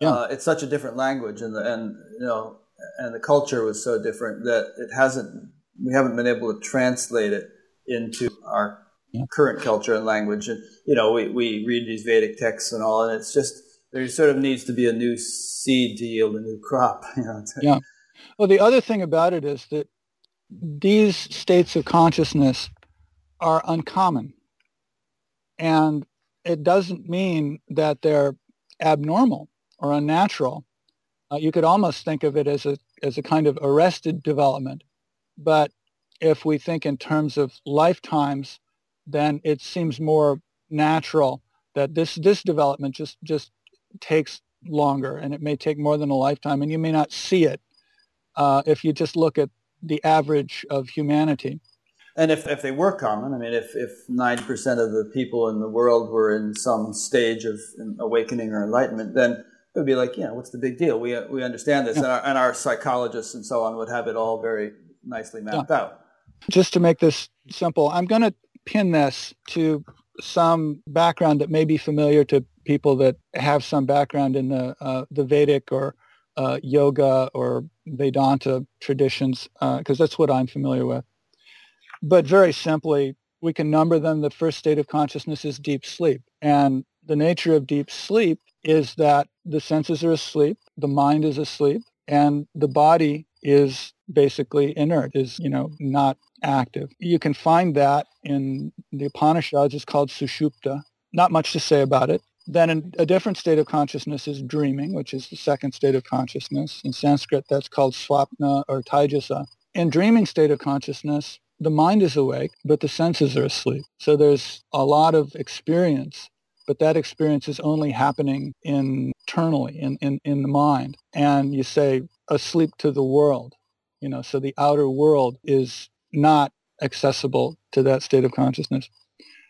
yeah. uh, it's such a different language, and the, and you know, and the culture was so different that it hasn't. We haven't been able to translate it into our yeah. current culture and language. And you know, we we read these Vedic texts and all, and it's just there sort of needs to be a new seed to yield a new crop. You know. Yeah. Well, the other thing about it is that these states of consciousness are uncommon. And it doesn't mean that they're abnormal or unnatural. Uh, you could almost think of it as a, as a kind of arrested development. But if we think in terms of lifetimes, then it seems more natural that this, this development just, just takes longer and it may take more than a lifetime and you may not see it uh, if you just look at the average of humanity. And if, if they were common, I mean, if, if 90% of the people in the world were in some stage of awakening or enlightenment, then it would be like, you know, what's the big deal? We, we understand this, yeah. and, our, and our psychologists and so on would have it all very nicely mapped yeah. out. Just to make this simple, I'm going to pin this to some background that may be familiar to people that have some background in the uh, the Vedic or uh, yoga or Vedanta traditions, because uh, that's what I'm familiar with. But very simply, we can number them. The first state of consciousness is deep sleep, and the nature of deep sleep is that the senses are asleep, the mind is asleep, and the body is basically inert, is you know not active. You can find that in the Upanishads. It's called Sushupta. Not much to say about it. Then a different state of consciousness is dreaming, which is the second state of consciousness. In Sanskrit, that's called swapna or taijasa. In dreaming state of consciousness, the mind is awake, but the senses are asleep. So there's a lot of experience, but that experience is only happening internally in, in, in the mind. And you say asleep to the world, you know, so the outer world is not accessible to that state of consciousness.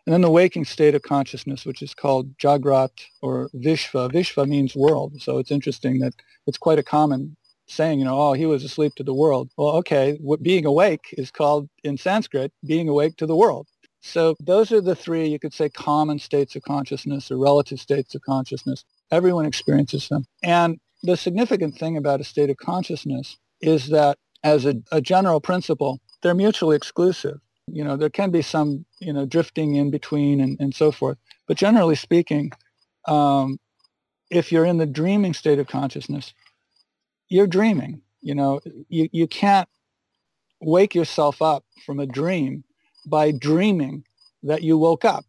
And then the waking state of consciousness, which is called Jagrat or Vishva. Vishva means world. So it's interesting that it's quite a common saying, you know, oh, he was asleep to the world. Well, okay, what being awake is called in Sanskrit, being awake to the world. So those are the three, you could say, common states of consciousness or relative states of consciousness. Everyone experiences them. And the significant thing about a state of consciousness is that as a, a general principle, they're mutually exclusive. You know, there can be some, you know, drifting in between and, and so forth. But generally speaking, um, if you're in the dreaming state of consciousness, you're dreaming. You know, you, you can't wake yourself up from a dream by dreaming that you woke up.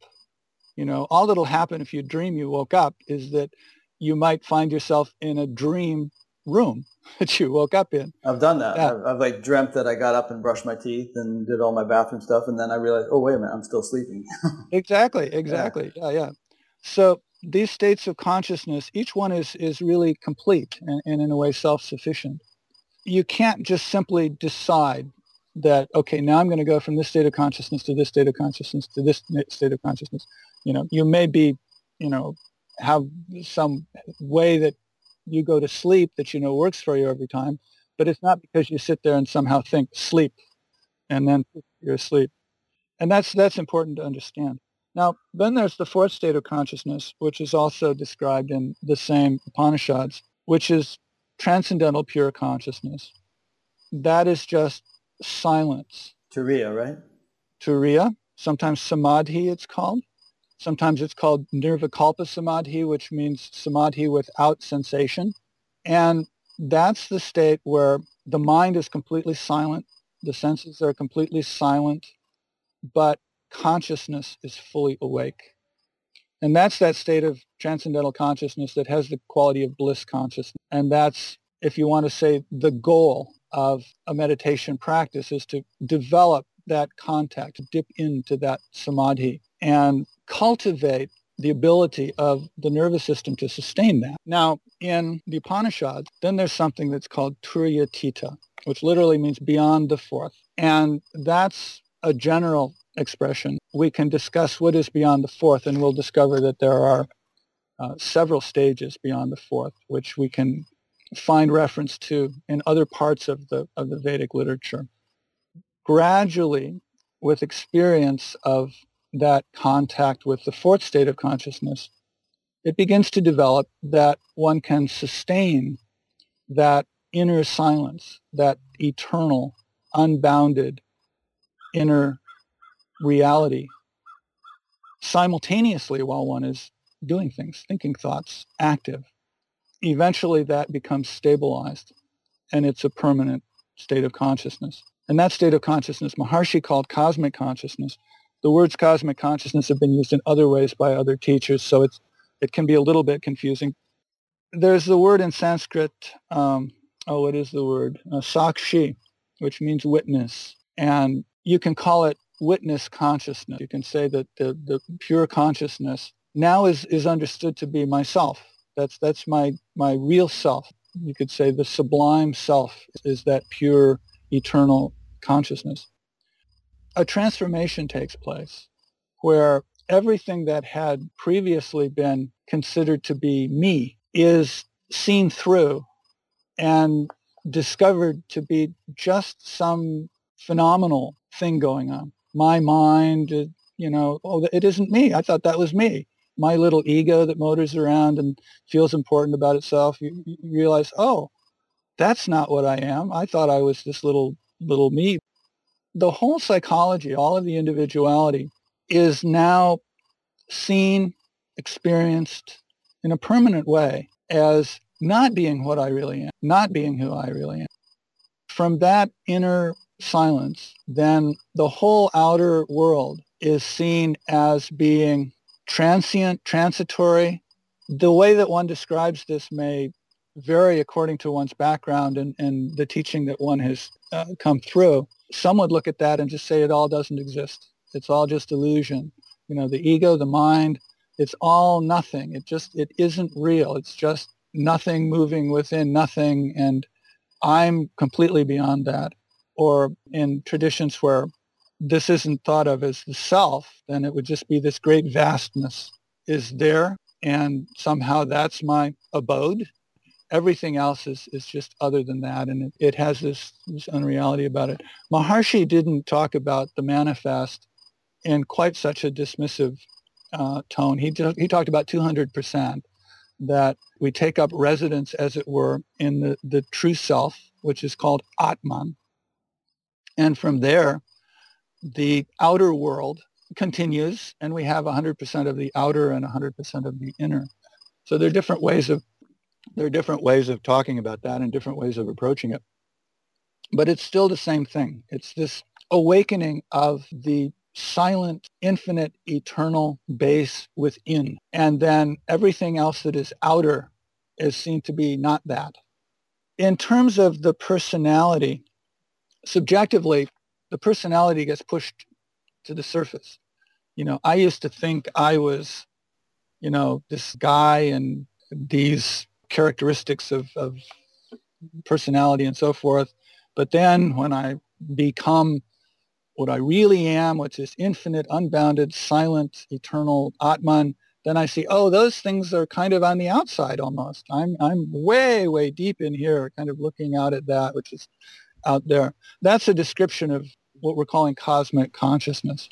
You know, all that'll happen if you dream you woke up is that you might find yourself in a dream room that you woke up in. I've done that. Yeah. I've, I've, like dreamt that I got up and brushed my teeth and did all my bathroom stuff, and then I realized, oh wait a minute, I'm still sleeping. exactly, exactly. Yeah. yeah, yeah. So these states of consciousness, each one is is really complete and, and in a way self-sufficient. You can't just simply decide that okay, now I'm going to go from this state of consciousness to this state of consciousness to this state of consciousness. You know, you may be, you know, have some way that you go to sleep that you know works for you every time, but it's not because you sit there and somehow think sleep and then you're asleep. And that's, that's important to understand. Now, then there's the fourth state of consciousness, which is also described in the same Upanishads, which is transcendental pure consciousness. That is just silence. Turiya, right? Turiya, sometimes samadhi it's called. Sometimes it's called nirvikalpa samadhi, which means samadhi without sensation. And that's the state where the mind is completely silent, the senses are completely silent, but consciousness is fully awake. And that's that state of transcendental consciousness that has the quality of bliss consciousness. And that's, if you want to say, the goal of a meditation practice is to develop that contact, dip into that samadhi. And cultivate the ability of the nervous system to sustain that. Now, in the Upanishads, then there's something that's called Turiyatita, which literally means beyond the fourth. And that's a general expression. We can discuss what is beyond the fourth, and we'll discover that there are uh, several stages beyond the fourth, which we can find reference to in other parts of the, of the Vedic literature. Gradually, with experience of that contact with the fourth state of consciousness, it begins to develop that one can sustain that inner silence, that eternal, unbounded inner reality simultaneously while one is doing things, thinking thoughts, active. Eventually that becomes stabilized and it's a permanent state of consciousness. And that state of consciousness, Maharshi called cosmic consciousness, the words cosmic consciousness have been used in other ways by other teachers, so it's it can be a little bit confusing. There's the word in Sanskrit, um, oh, what is the word? Uh, sakshi, which means witness. And you can call it witness consciousness. You can say that the, the pure consciousness now is, is understood to be myself. That's, that's my, my real self. you could say the sublime self is that pure eternal consciousness. A transformation takes place where everything that had previously been considered to be me is seen through and discovered to be just some phenomenal thing going on. My mind, uh, you know, oh, it isn't me. I thought that was me. My little ego that motors around and feels important about itself. You, you realize, oh, that's not what I am. I thought I was this little little me. The whole psychology, all of the individuality, is now seen, experienced in a permanent way as not being what I really am, not being who I really am. From that inner silence, then the whole outer world is seen as being transient, transitory. The way that one describes this may vary according to one's background and, and the teaching that one has uh, come through. Some would look at that and just say it all doesn't exist. It's all just illusion. You know, the ego, the mind, it's all nothing. It just, it isn't real. It's just nothing moving within nothing. And I'm completely beyond that. Or in traditions where this isn't thought of as the self, then it would just be this great vastness is there. And somehow that's my abode. Everything else is, is just other than that. And it, it has this, this unreality about it. Maharshi didn't talk about the manifest in quite such a dismissive uh, tone. He, he talked about 200%, that we take up residence, as it were, in the, the true self, which is called Atman. And from there, the outer world continues, and we have 100% of the outer and 100% of the inner. So there are different ways of there are different ways of talking about that and different ways of approaching it. But it's still the same thing. It's this awakening of the silent, infinite, eternal base within. And then everything else that is outer is seen to be not that. In terms of the personality, subjectively, the personality gets pushed to the surface. You know, I used to think I was, you know, this guy and these characteristics of, of personality and so forth. But then when I become what I really am, which is infinite, unbounded, silent, eternal Atman, then I see, oh, those things are kind of on the outside almost. I'm, I'm way, way deep in here, kind of looking out at that, which is out there. That's a description of what we're calling cosmic consciousness.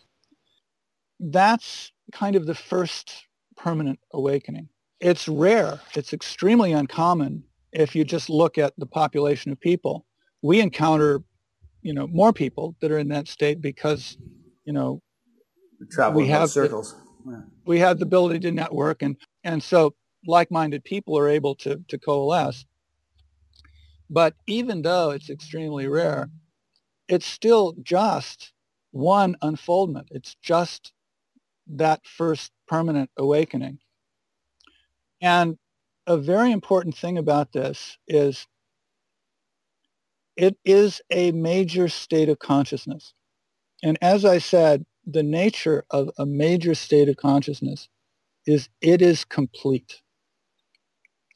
That's kind of the first permanent awakening. It's rare. It's extremely uncommon if you just look at the population of people. We encounter you know more people that are in that state because you know Travel we have circles. The, yeah. We have the ability to network, and and so like-minded people are able to to coalesce. But even though it's extremely rare, it's still just one unfoldment. It's just that first permanent awakening. And a very important thing about this is it is a major state of consciousness. And as I said, the nature of a major state of consciousness is it is complete.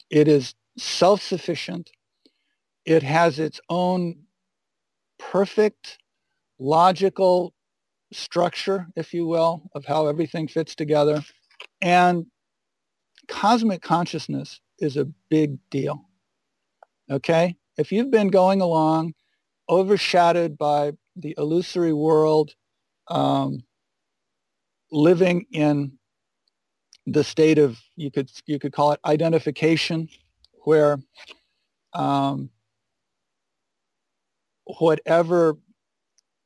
It is self-sufficient. It has its own perfect logical structure, if you will, of how everything fits together. And cosmic consciousness is a big deal. Okay? if you've been going along overshadowed by the illusory world, um, living in the state of you could you could call it identification, where um, whatever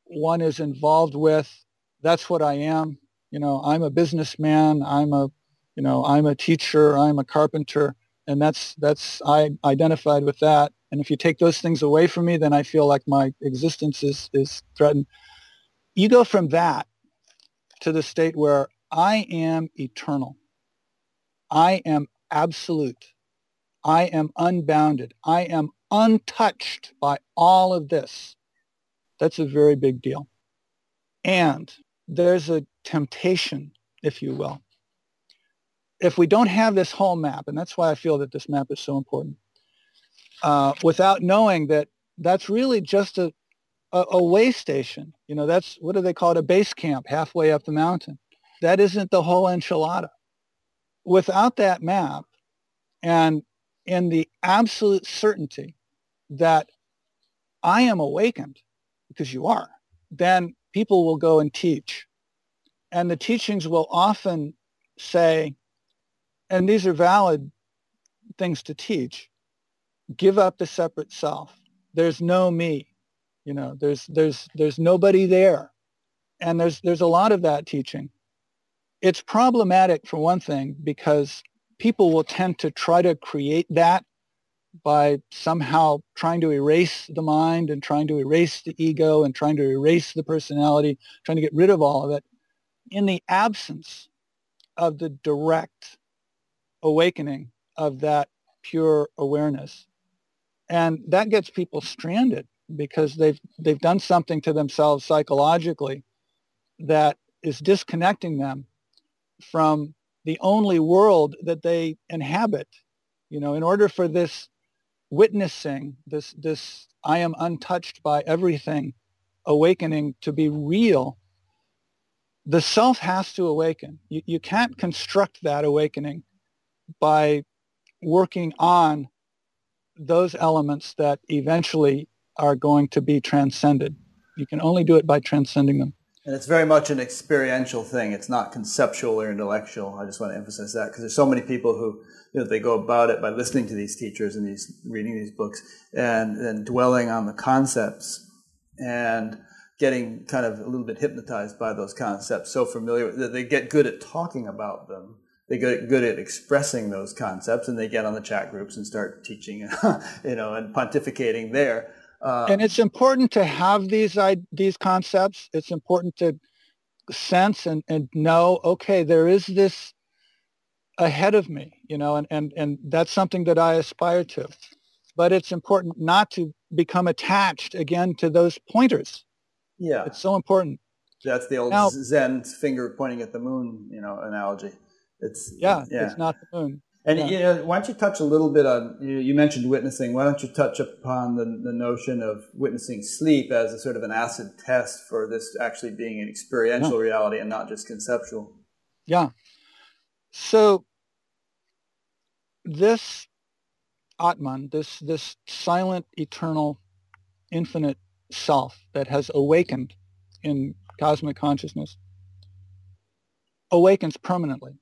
one is involved with, that's what I am. You know, I'm a businessman. I'm a, you know, I'm a teacher. I'm a carpenter, and that's that's I identified with that. And if you take those things away from me, then I feel like my existence is, is threatened. You go from that to the state where I am eternal. I am absolute. I am unbounded. I am untouched by all of this. That's a very big deal. And there's a temptation, if you will. If we don't have this whole map, and that's why I feel that this map is so important, uh, without knowing that that's really just a, a, a way station. You know, that's, what do they call it, a base camp halfway up the mountain. That isn't the whole enchilada. Without that map and in the absolute certainty that I am awakened, because you are, then people will go and teach. And the teachings will often say, and these are valid things to teach, give up the separate self. There's no me. You know, there's there's there's nobody there. And there's there's a lot of that teaching. It's problematic for one thing because people will tend to try to create that by somehow trying to erase the mind and trying to erase the ego and trying to erase the personality, trying to get rid of all of it in the absence of the direct awakening of that pure awareness. And that gets people stranded because they've, they've done something to themselves psychologically that is disconnecting them from the only world that they inhabit. You know, in order for this witnessing, this, this I am untouched by everything awakening to be real, the self has to awaken. You, you can't construct that awakening by working on those elements that eventually are going to be transcended. You can only do it by transcending them. And it's very much an experiential thing. It's not conceptual or intellectual. I just want to emphasize that because there's so many people who you know, they go about it by listening to these teachers and these reading these books and then dwelling on the concepts and getting kind of a little bit hypnotized by those concepts, so familiar that they get good at talking about them. They get good at expressing those concepts, and they get on the chat groups and start teaching, you know, and pontificating there. Uh, and it's important to have these these concepts. It's important to sense and, and know, okay, there is this ahead of me, you know, and, and, and that's something that I aspire to. But it's important not to become attached again to those pointers yeah. It's so important. That's the old now, Zen finger pointing at the moon, you know, analogy. It's yeah, yeah. it's not the moon. And yeah. you know, why don't you touch a little bit on you, you, mentioned witnessing. Why don't you touch upon the, the notion of witnessing sleep as a sort of an acid test for this actually being an experiential yeah. reality and not just conceptual? Yeah. So this Atman, this this silent, eternal, infinite self that has awakened in cosmic consciousness awakens permanently.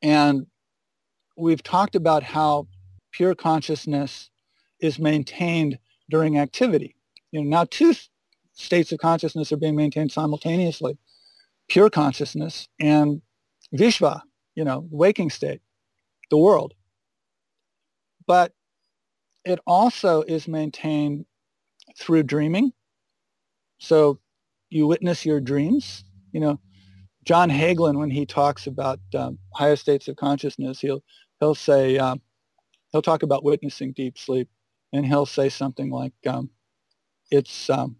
And we've talked about how pure consciousness is maintained during activity. You know, now two states of consciousness are being maintained simultaneously. Pure consciousness and Vishva, you know, waking state, the world. But it also is maintained through dreaming. So you witness your dreams. You know, John Hagelin, when he talks about um, higher states of consciousness, he'll he'll say um, he'll talk about witnessing deep sleep, and he'll say something like, um, "It's um,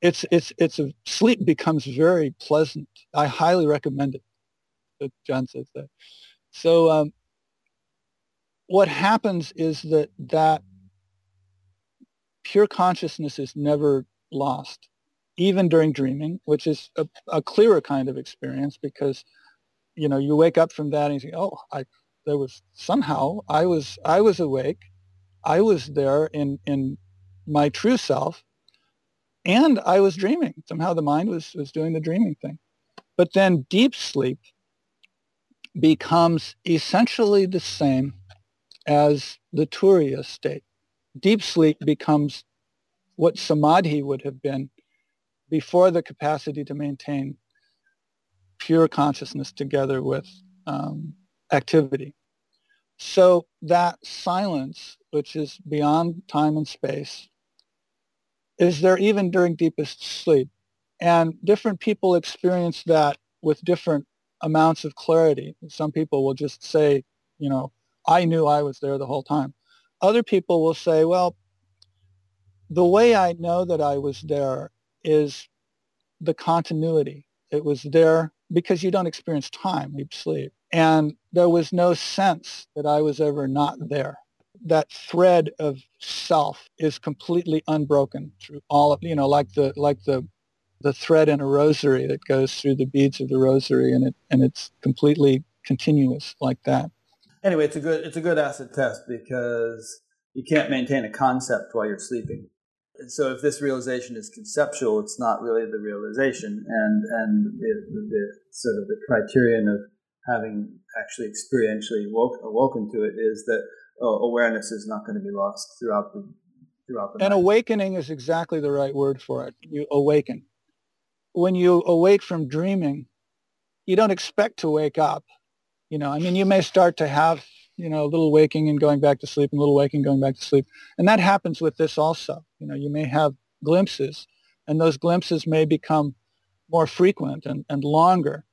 it's it's it's a sleep becomes very pleasant. I highly recommend it." John says that. So um, what happens is that that pure consciousness is never lost, even during dreaming, which is a, a, clearer kind of experience because, you know, you wake up from that and you think, oh, I, there was somehow I was, I was awake. I was there in, in my true self and I was dreaming. Somehow the mind was, was doing the dreaming thing. But then deep sleep becomes essentially the same as the Turiya state deep sleep becomes what samadhi would have been before the capacity to maintain pure consciousness together with um, activity. So that silence, which is beyond time and space, is there even during deepest sleep. And different people experience that with different amounts of clarity. Some people will just say, you know, I knew I was there the whole time. Other people will say, well, the way I know that I was there is the continuity. It was there because you don't experience time, you sleep. And there was no sense that I was ever not there. That thread of self is completely unbroken through all of, you know, like the, like the, the thread in a rosary that goes through the beads of the rosary and it, and it's completely continuous like that. Anyway, it's a good, it's a good acid test because you can't maintain a concept while you're sleeping. And so if this realization is conceptual, it's not really the realization. And, and the, the, sort of the criterion of having actually experientially woke, awoken to it is that oh, awareness is not going to be lost throughout the throughout the and night. awakening is exactly the right word for it. You awaken. When you awake from dreaming you don't expect to wake up. You know i mean you may start to have you know a little waking and going back to sleep and a little waking going back to sleep. And that happens with this also you know you may have glimpses and those glimpses may become more frequent and, and longer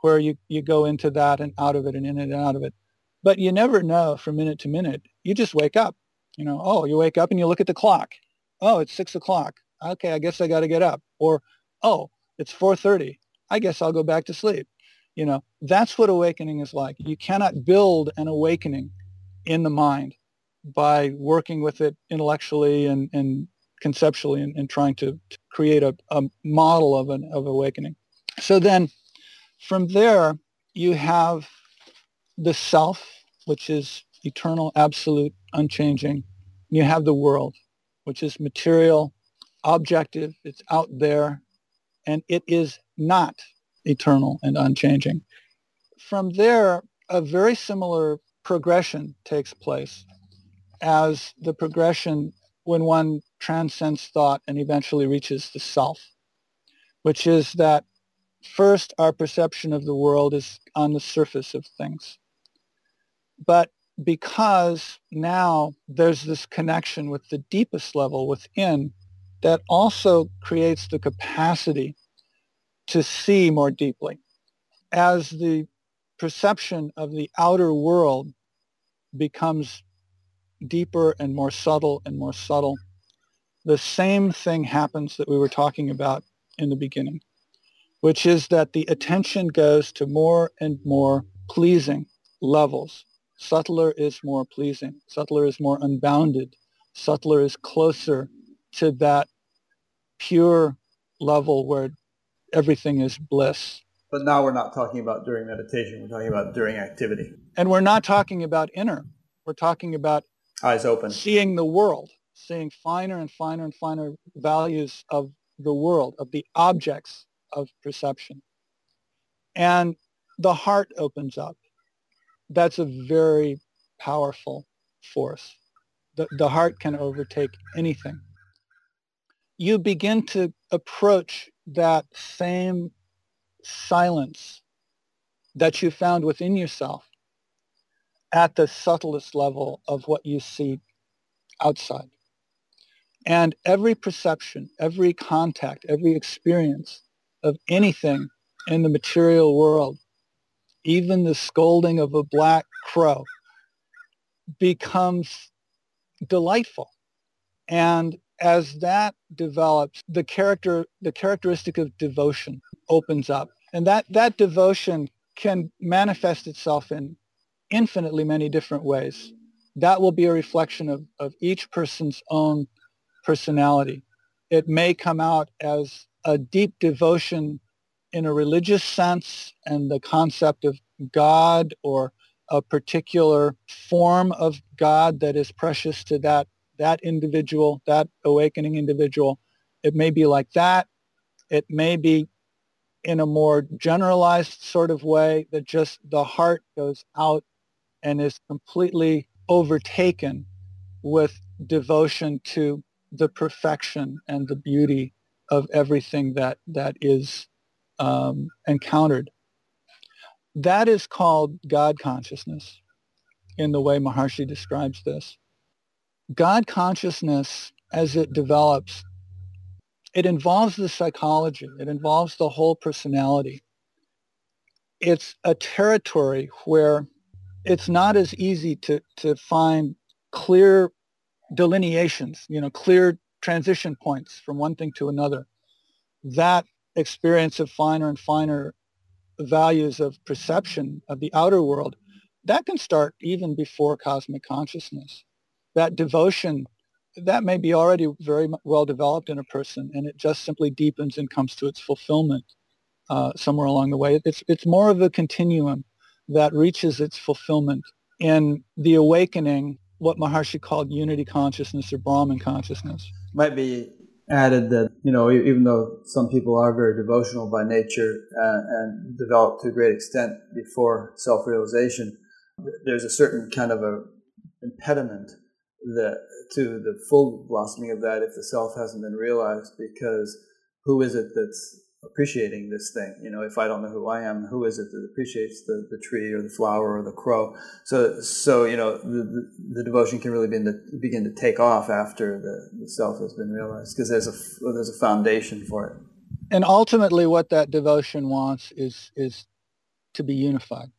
where you, you go into that and out of it and in it and out of it. But you never know from minute to minute. You just wake up. You know, oh, you wake up and you look at the clock. Oh, it's six o'clock. Okay, I guess I got to get up. Or, oh, it's 4.30. I guess I'll go back to sleep. You know, that's what awakening is like. You cannot build an awakening in the mind by working with it intellectually and, and conceptually and, and trying to, to create a, a model of an of awakening. So then from there, you have the self, which is eternal, absolute, unchanging. You have the world, which is material, objective, it's out there, and it is not eternal and unchanging. From there, a very similar progression takes place as the progression when one transcends thought and eventually reaches the self, which is that First, our perception of the world is on the surface of things. But because now there's this connection with the deepest level within that also creates the capacity to see more deeply. As the perception of the outer world becomes deeper and more subtle and more subtle, the same thing happens that we were talking about in the beginning which is that the attention goes to more and more pleasing levels. Subtler is more pleasing. Subtler is more unbounded. Subtler is closer to that pure level where everything is bliss. But now we're not talking about during meditation. We're talking about during activity. And we're not talking about inner. We're talking about eyes open, seeing the world, seeing finer and finer and finer values of the world, of the objects of perception. And the heart opens up. That's a very powerful force. The, the heart can overtake anything. You begin to approach that same silence that you found within yourself at the subtlest level of what you see outside. And every perception, every contact, every experience of anything in the material world, even the scolding of a black crow, becomes delightful. And as that develops, the character, the characteristic of devotion opens up. And that, that devotion can manifest itself in infinitely many different ways. That will be a reflection of, of each person's own personality. It may come out as a deep devotion in a religious sense and the concept of God or a particular form of God that is precious to that that individual, that awakening individual. It may be like that. It may be in a more generalized sort of way that just the heart goes out and is completely overtaken with devotion to the perfection and the beauty of everything that that is um, encountered. That is called God consciousness in the way Maharishi describes this. God consciousness, as it develops, it involves the psychology. It involves the whole personality. It's a territory where it's not as easy to, to find clear delineations, you know, clear transition points from one thing to another. That experience of finer and finer values of perception of the outer world, that can start even before cosmic consciousness. That devotion, that may be already very well developed in a person, and it just simply deepens and comes to its fulfillment uh, somewhere along the way. It's, it's more of a continuum that reaches its fulfillment in the awakening, what Maharishi called unity consciousness or Brahman consciousness. Might be added that you know even though some people are very devotional by nature uh, and develop to a great extent before self-realization there's a certain kind of a impediment that to the full blossoming of that if the self hasn't been realized because who is it that's appreciating this thing. You know if i don't know who i am who is it that appreciates the, the tree or the flower or the crow? So so you know the, the, the devotion can really begin to begin to take off after the, the self has been realized because there's a there's a foundation for it. And ultimately what that devotion wants is is to be unified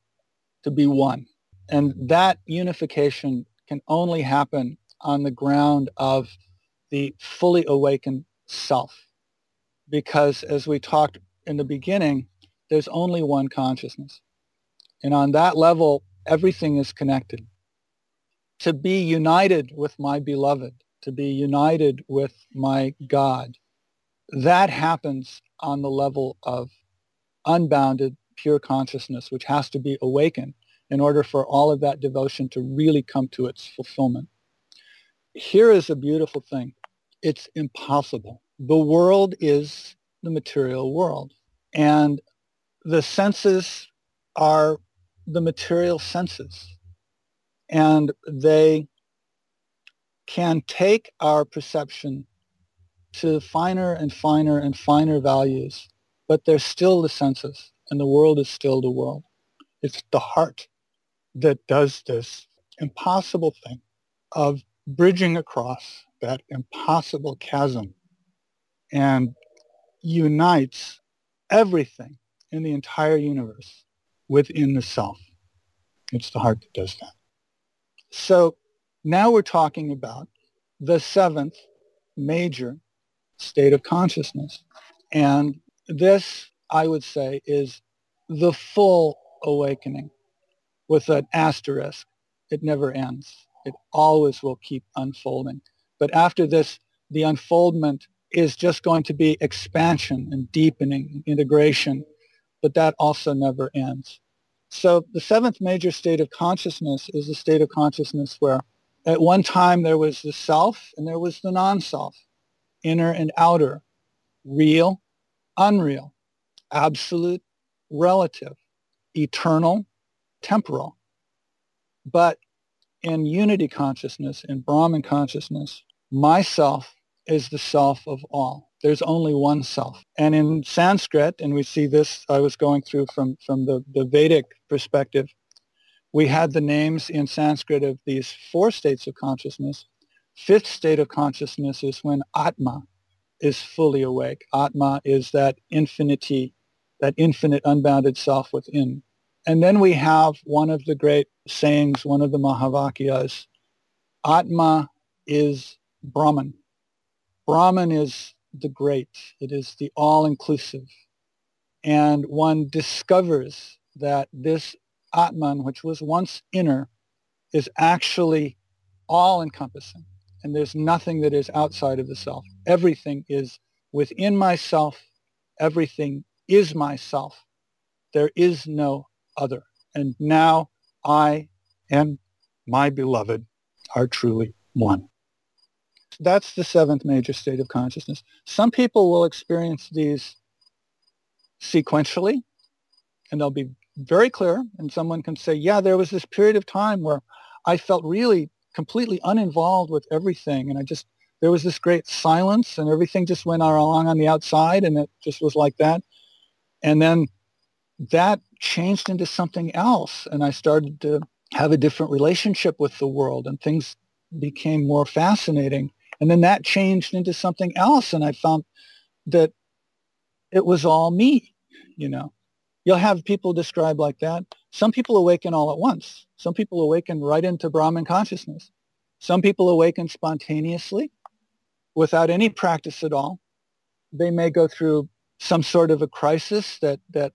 to be one. And that unification can only happen on the ground of the fully awakened self because as we talked in the beginning, there's only one consciousness. And on that level, everything is connected. To be united with my beloved, to be united with my God, that happens on the level of unbounded pure consciousness, which has to be awakened in order for all of that devotion to really come to its fulfillment. Here is a beautiful thing. It's impossible the world is the material world. And the senses are the material senses. And they can take our perception to finer and finer and finer values, but they're still the senses, and the world is still the world. It's the heart that does this impossible thing of bridging across that impossible chasm and unites everything in the entire universe within the self. It's the heart that does that. So now we're talking about the seventh major state of consciousness. And this, I would say, is the full awakening with an asterisk. It never ends. It always will keep unfolding. But after this, the unfoldment is just going to be expansion and deepening, integration, but that also never ends. So the seventh major state of consciousness is the state of consciousness where at one time there was the self and there was the non-self, inner and outer, real, unreal, absolute, relative, eternal, temporal. But in unity consciousness, in Brahman consciousness, myself is the self of all. There's only one self. And in Sanskrit, and we see this, I was going through from, from the, the Vedic perspective, we had the names in Sanskrit of these four states of consciousness. Fifth state of consciousness is when Atma is fully awake. Atma is that infinity, that infinite unbounded self within. And then we have one of the great sayings, one of the Mahavakyas, Atma is Brahman. Brahman is the great. It is the all-inclusive. And one discovers that this Atman, which was once inner, is actually all-encompassing. And there's nothing that is outside of the self. Everything is within myself. Everything is myself. There is no other. And now I and my beloved are truly one that's the seventh major state of consciousness. Some people will experience these sequentially, and they'll be very clear, and someone can say, yeah, there was this period of time where I felt really completely uninvolved with everything, and I just, there was this great silence, and everything just went along on the outside, and it just was like that. And then that changed into something else, and I started to have a different relationship with the world, and things became more fascinating. And then that changed into something else. And I found that it was all me, you know. You'll have people describe like that. Some people awaken all at once. Some people awaken right into Brahman consciousness. Some people awaken spontaneously without any practice at all. They may go through some sort of a crisis that, that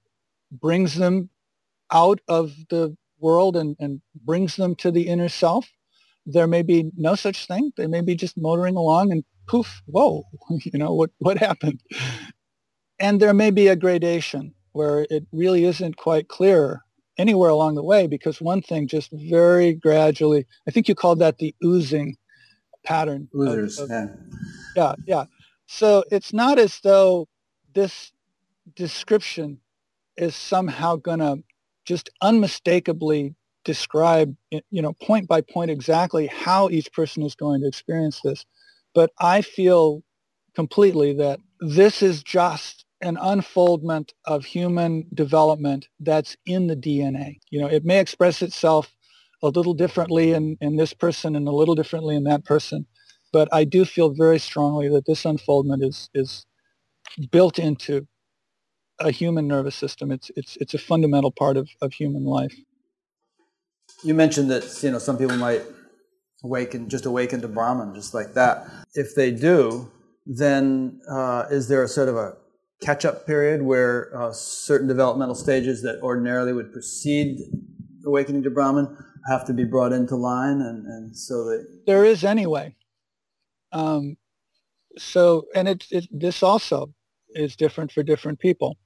brings them out of the world and, and brings them to the inner self. There may be no such thing. They may be just motoring along and poof, whoa, you know, what, what happened? And there may be a gradation where it really isn't quite clear anywhere along the way because one thing just very gradually, I think you called that the oozing pattern. Oozers, of, of, yeah. Yeah, yeah. So it's not as though this description is somehow going to just unmistakably describe, you know, point by point exactly how each person is going to experience this. But I feel completely that this is just an unfoldment of human development that's in the DNA. You know, it may express itself a little differently in, in this person and a little differently in that person. But I do feel very strongly that this unfoldment is, is built into a human nervous system. It's, it's, it's a fundamental part of, of human life. You mentioned that, you know, some people might awaken, just awaken to Brahman, just like that. If they do, then uh, is there a sort of a catch-up period where uh, certain developmental stages that ordinarily would precede awakening to Brahman have to be brought into line, and, and so that there is anyway. Um, so, and it, it this also is different for different people.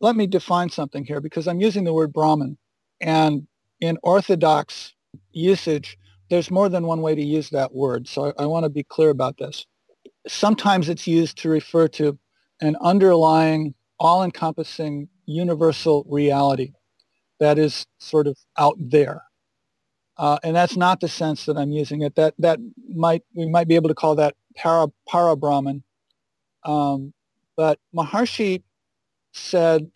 Let me define something here because I'm using the word Brahman, and in Orthodox usage, there's more than one way to use that word. So I, I want to be clear about this. Sometimes it's used to refer to an underlying, all-encompassing universal reality that is sort of out there. Uh, and that's not the sense that I'm using it. That that might we might be able to call that para para Brahman. Um, but Maharishi said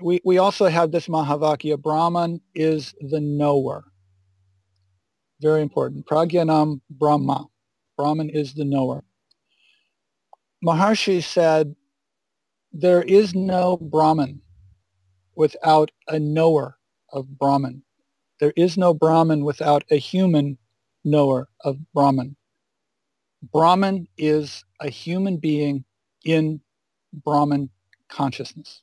we we also have this Mahavakya. Brahman is the knower. Very important. Pragyanam Brahma. Brahman is the knower. Maharishi said, there is no Brahman without a knower of Brahman. There is no Brahman without a human knower of Brahman. Brahman is a human being in Brahman consciousness.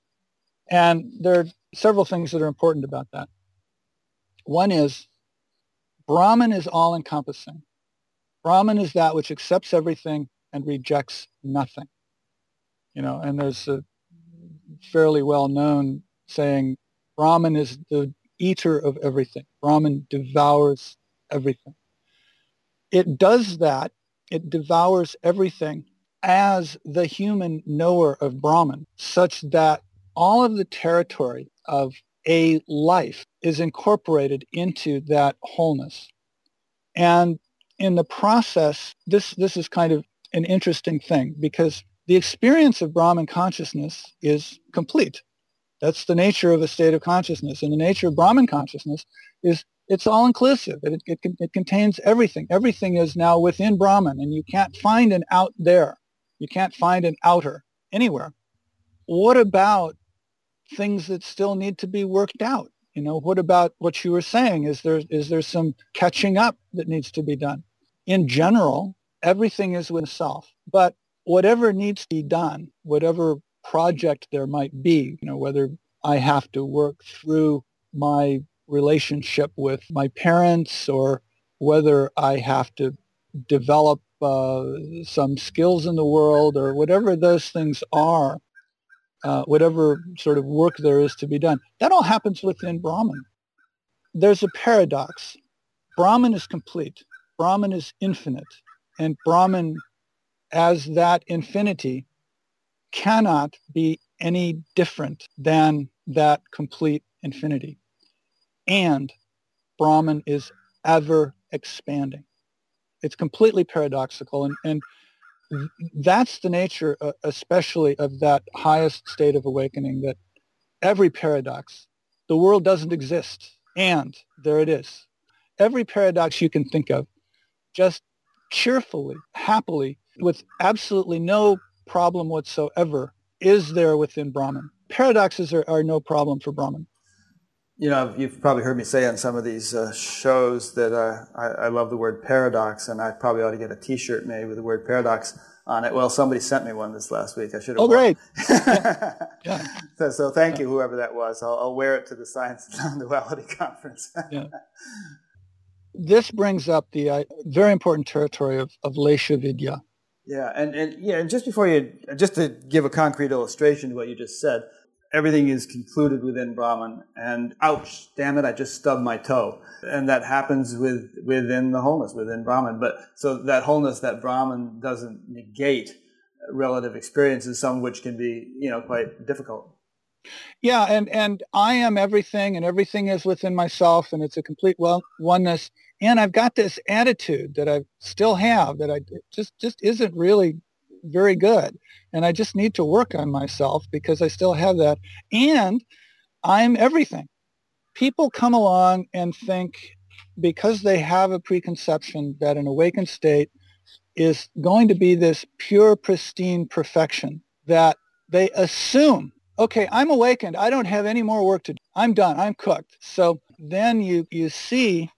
And there are several things that are important about that. One is Brahman is all-encompassing. Brahman is that which accepts everything and rejects nothing. You know, and there's a fairly well-known saying, Brahman is the eater of everything. Brahman devours everything. It does that. It devours everything as the human knower of Brahman, such that all of the territory of a life is incorporated into that wholeness. And in the process, this, this is kind of an interesting thing because the experience of Brahman consciousness is complete. That's the nature of a state of consciousness. And the nature of Brahman consciousness is it's all inclusive. It, it, it contains everything. Everything is now within Brahman and you can't find an out there. You can't find an outer anywhere. What about things that still need to be worked out? You know, what about what you were saying? Is there, is there some catching up that needs to be done? In general, everything is with self. But whatever needs to be done, whatever project there might be, you know, whether I have to work through my relationship with my parents or whether I have to develop uh, some skills in the world or whatever those things are, uh, whatever sort of work there is to be done. That all happens within Brahman. There's a paradox. Brahman is complete. Brahman is infinite. And Brahman, as that infinity, cannot be any different than that complete infinity. And Brahman is ever expanding. It's completely paradoxical. And, and that's the nature, uh, especially of that highest state of awakening, that every paradox, the world doesn't exist. And there it is. Every paradox you can think of just cheerfully, happily, with absolutely no problem whatsoever is there within Brahman. Paradoxes are, are no problem for Brahman. You know, you've probably heard me say on some of these uh, shows that uh, I, I, love the word paradox, and I probably ought to get a T-shirt made with the word paradox on it. Well, somebody sent me one this last week. I should have. Oh, great! yeah. yeah. So, so, thank you, whoever that was. I'll, I'll wear it to the Science of Non-Duality conference. yeah. This brings up the uh, very important territory of, of Lesha Vidya. Yeah, and, and yeah, and just before you, just to give a concrete illustration to what you just said, everything is concluded within Brahman, and ouch, damn it, I just stubbed my toe, and that happens with within the wholeness within Brahman. But so that wholeness that Brahman doesn't negate relative experiences, some of which can be you know quite difficult. Yeah, and and I am everything, and everything is within myself, and it's a complete well oneness. And I've got this attitude that I still have that I just just isn't really very good. And I just need to work on myself because I still have that. And I'm everything. People come along and think because they have a preconception that an awakened state is going to be this pure, pristine perfection that they assume, okay, I'm awakened. I don't have any more work to do. I'm done. I'm cooked. So then you, you see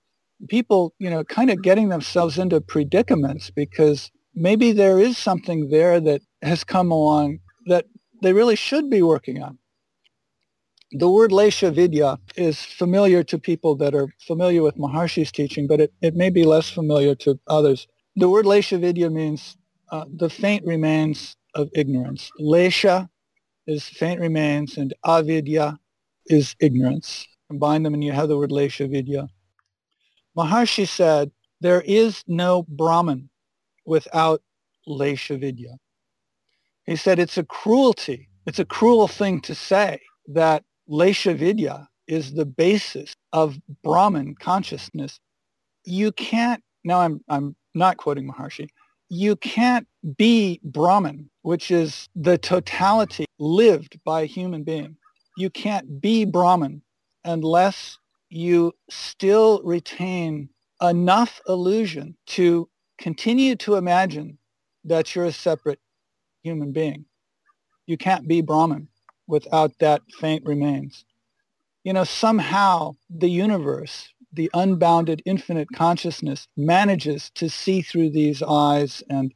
people, you know, kind of getting themselves into predicaments because maybe there is something there that has come along that they really should be working on. The word Lesha Vidya is familiar to people that are familiar with Maharishi's teaching, but it, it may be less familiar to others. The word Lesha Vidya means uh, the faint remains of ignorance. Lesha is faint remains and avidya is ignorance. Combine them and you have the word Lesha Vidya. Maharishi said, there is no Brahman without Lesha Vidya. He said it's a cruelty. It's a cruel thing to say that Lesha Vidya is the basis of Brahman consciousness. You can't, now I'm, I'm not quoting Maharishi, you can't be Brahman, which is the totality lived by a human being. You can't be Brahman unless you still retain enough illusion to continue to imagine that you're a separate human being. You can't be Brahman without that faint remains. You know, somehow the universe, the unbounded infinite consciousness manages to see through these eyes and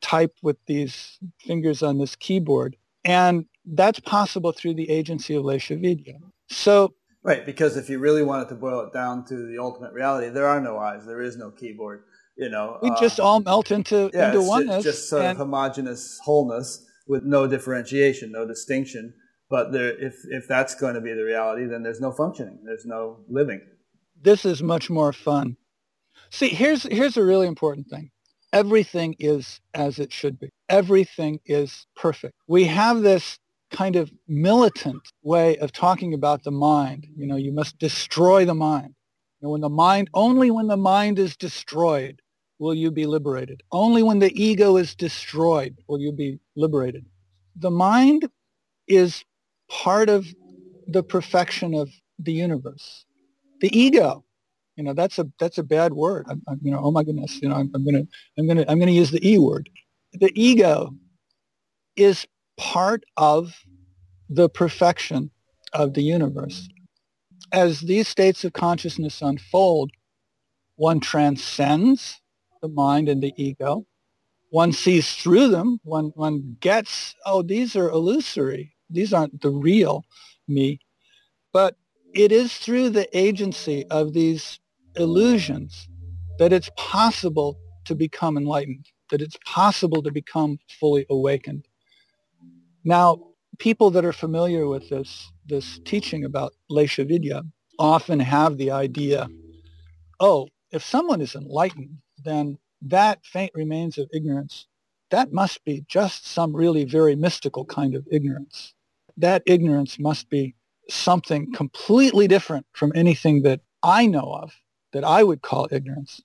type with these fingers on this keyboard. And that's possible through the agency of Lesha Vidya. So Right, because if you really wanted to boil it down to the ultimate reality, there are no eyes, there is no keyboard. You know, we uh, just all melt into yeah, into oneness. Just sort and, of homogenous wholeness with no differentiation, no distinction. But there, if if that's going to be the reality, then there's no functioning, there's no living. This is much more fun. See, here's here's a really important thing. Everything is as it should be. Everything is perfect. We have this kind of militant way of talking about the mind. You know, you must destroy the mind. And when the mind, only when the mind is destroyed will you be liberated. Only when the ego is destroyed will you be liberated. The mind is part of the perfection of the universe. The ego, you know, that's a that's a bad word. I'm, I'm, you know, oh my goodness, you know, I'm, I'm gonna I'm gonna I'm gonna use the e word. The ego is part of the perfection of the universe. As these states of consciousness unfold, one transcends the mind and the ego. One sees through them. One, one gets, oh, these are illusory. These aren't the real me. But it is through the agency of these illusions that it's possible to become enlightened, that it's possible to become fully awakened. Now, people that are familiar with this, this teaching about Lesha Vidya often have the idea, oh, if someone is enlightened, then that faint remains of ignorance, that must be just some really very mystical kind of ignorance. That ignorance must be something completely different from anything that I know of that I would call ignorance.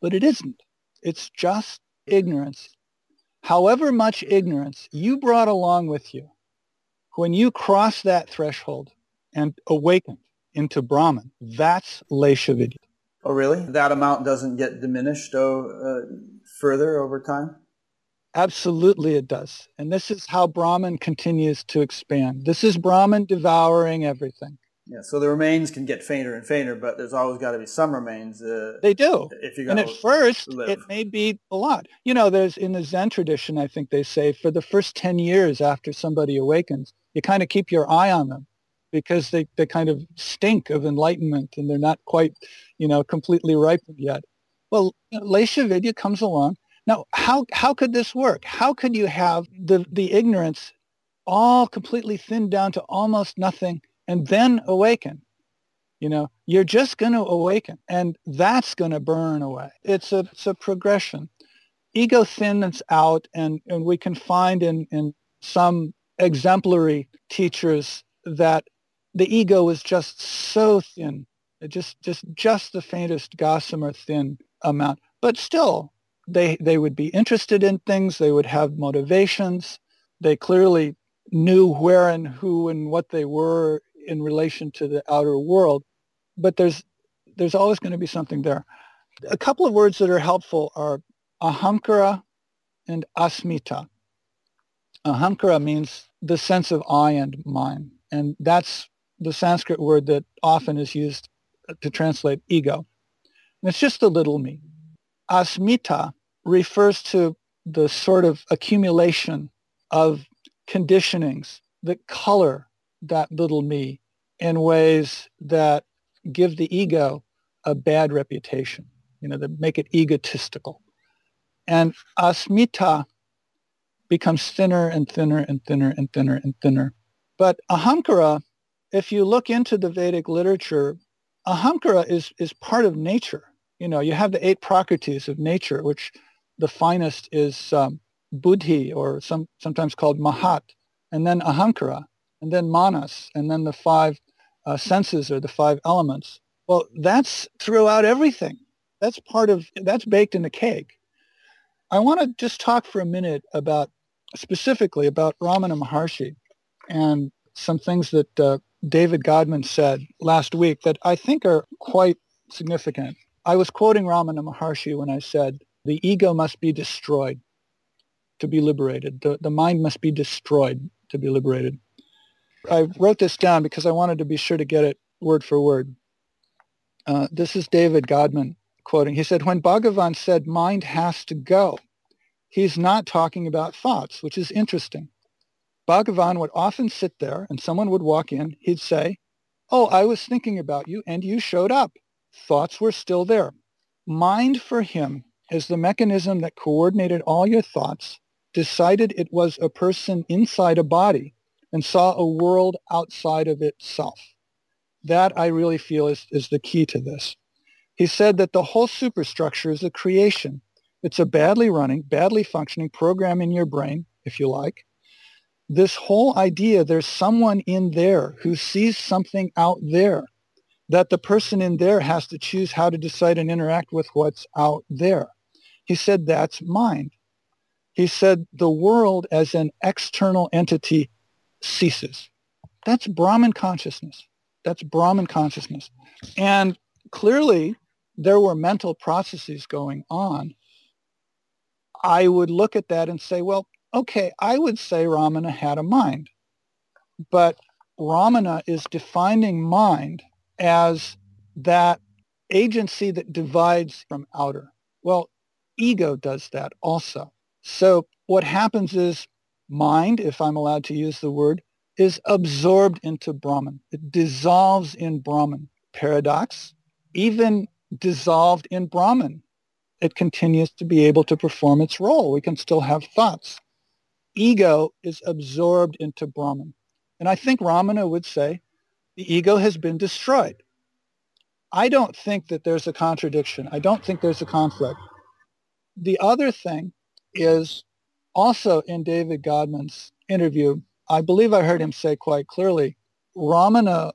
But it isn't. It's just ignorance however much ignorance you brought along with you, when you cross that threshold and awaken into Brahman, that's Lesha Vidya. Oh, really? That amount doesn't get diminished oh, uh, further over time? Absolutely it does. And this is how Brahman continues to expand. This is Brahman devouring everything. Yeah, so the remains can get fainter and fainter, but there's always got to be some remains. Uh, they do. If you're and at first, live. it may be a lot. You know, there's in the Zen tradition, I think they say for the first 10 years after somebody awakens, you kind of keep your eye on them because they, they kind of stink of enlightenment and they're not quite, you know, completely ripened yet. Well, Lesha Vidya comes along. Now, how, how could this work? How could you have the, the ignorance all completely thinned down to almost nothing and then awaken. You know, you're just going to awaken and that's going to burn away. It's a, it's a progression. Ego thins out and, and we can find in, in some exemplary teachers that the ego is just so thin, just, just, just the faintest gossamer thin amount. But still, they, they would be interested in things. They would have motivations. They clearly knew where and who and what they were in relation to the outer world, but there's there's always going to be something there. A couple of words that are helpful are ahamkara and asmita. Ahamkara means the sense of I and mine, and that's the Sanskrit word that often is used to translate ego. And it's just the little me. Asmita refers to the sort of accumulation of conditionings that color that little me in ways that give the ego a bad reputation, you know, that make it egotistical. And asmita becomes thinner and thinner and thinner and thinner and thinner. But ahamkara, if you look into the Vedic literature, ahamkara is, is part of nature. You know, you have the eight prakritis of nature, which the finest is um, buddhi, or some, sometimes called mahat, and then ahamkara, and then manas, and then the five uh, senses or the five elements. Well, that's throughout everything. That's part of, that's baked in the cake. I want to just talk for a minute about, specifically about Ramana Maharshi and some things that uh, David Godman said last week that I think are quite significant. I was quoting Ramana Maharshi when I said, the ego must be destroyed to be liberated. The, the mind must be destroyed to be liberated. I wrote this down because I wanted to be sure to get it word for word. Uh, this is David Godman quoting. He said, when Bhagavan said mind has to go, he's not talking about thoughts, which is interesting. Bhagavan would often sit there and someone would walk in. He'd say, oh, I was thinking about you and you showed up. Thoughts were still there. Mind for him is the mechanism that coordinated all your thoughts, decided it was a person inside a body, and saw a world outside of itself. That I really feel is, is the key to this. He said that the whole superstructure is a creation. It's a badly running, badly functioning program in your brain, if you like. This whole idea, there's someone in there who sees something out there that the person in there has to choose how to decide and interact with what's out there. He said that's mind. He said the world as an external entity ceases. That's Brahman consciousness. That's Brahman consciousness. And clearly there were mental processes going on. I would look at that and say, well, okay, I would say Ramana had a mind. But Ramana is defining mind as that agency that divides from outer. Well, ego does that also. So what happens is mind, if I'm allowed to use the word, is absorbed into Brahman. It dissolves in Brahman. Paradox, even dissolved in Brahman, it continues to be able to perform its role. We can still have thoughts. Ego is absorbed into Brahman. And I think Ramana would say the ego has been destroyed. I don't think that there's a contradiction. I don't think there's a conflict. The other thing is also in David Godman's interview, I believe I heard him say quite clearly, Ramana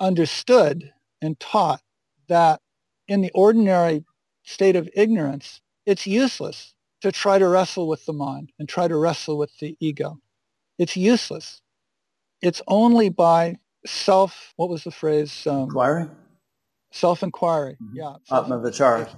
understood and taught that in the ordinary state of ignorance, it's useless to try to wrestle with the mind and try to wrestle with the ego. It's useless. It's only by self, what was the phrase? Um, inquiry? Self-inquiry, mm-hmm. yeah. Atma Vichara.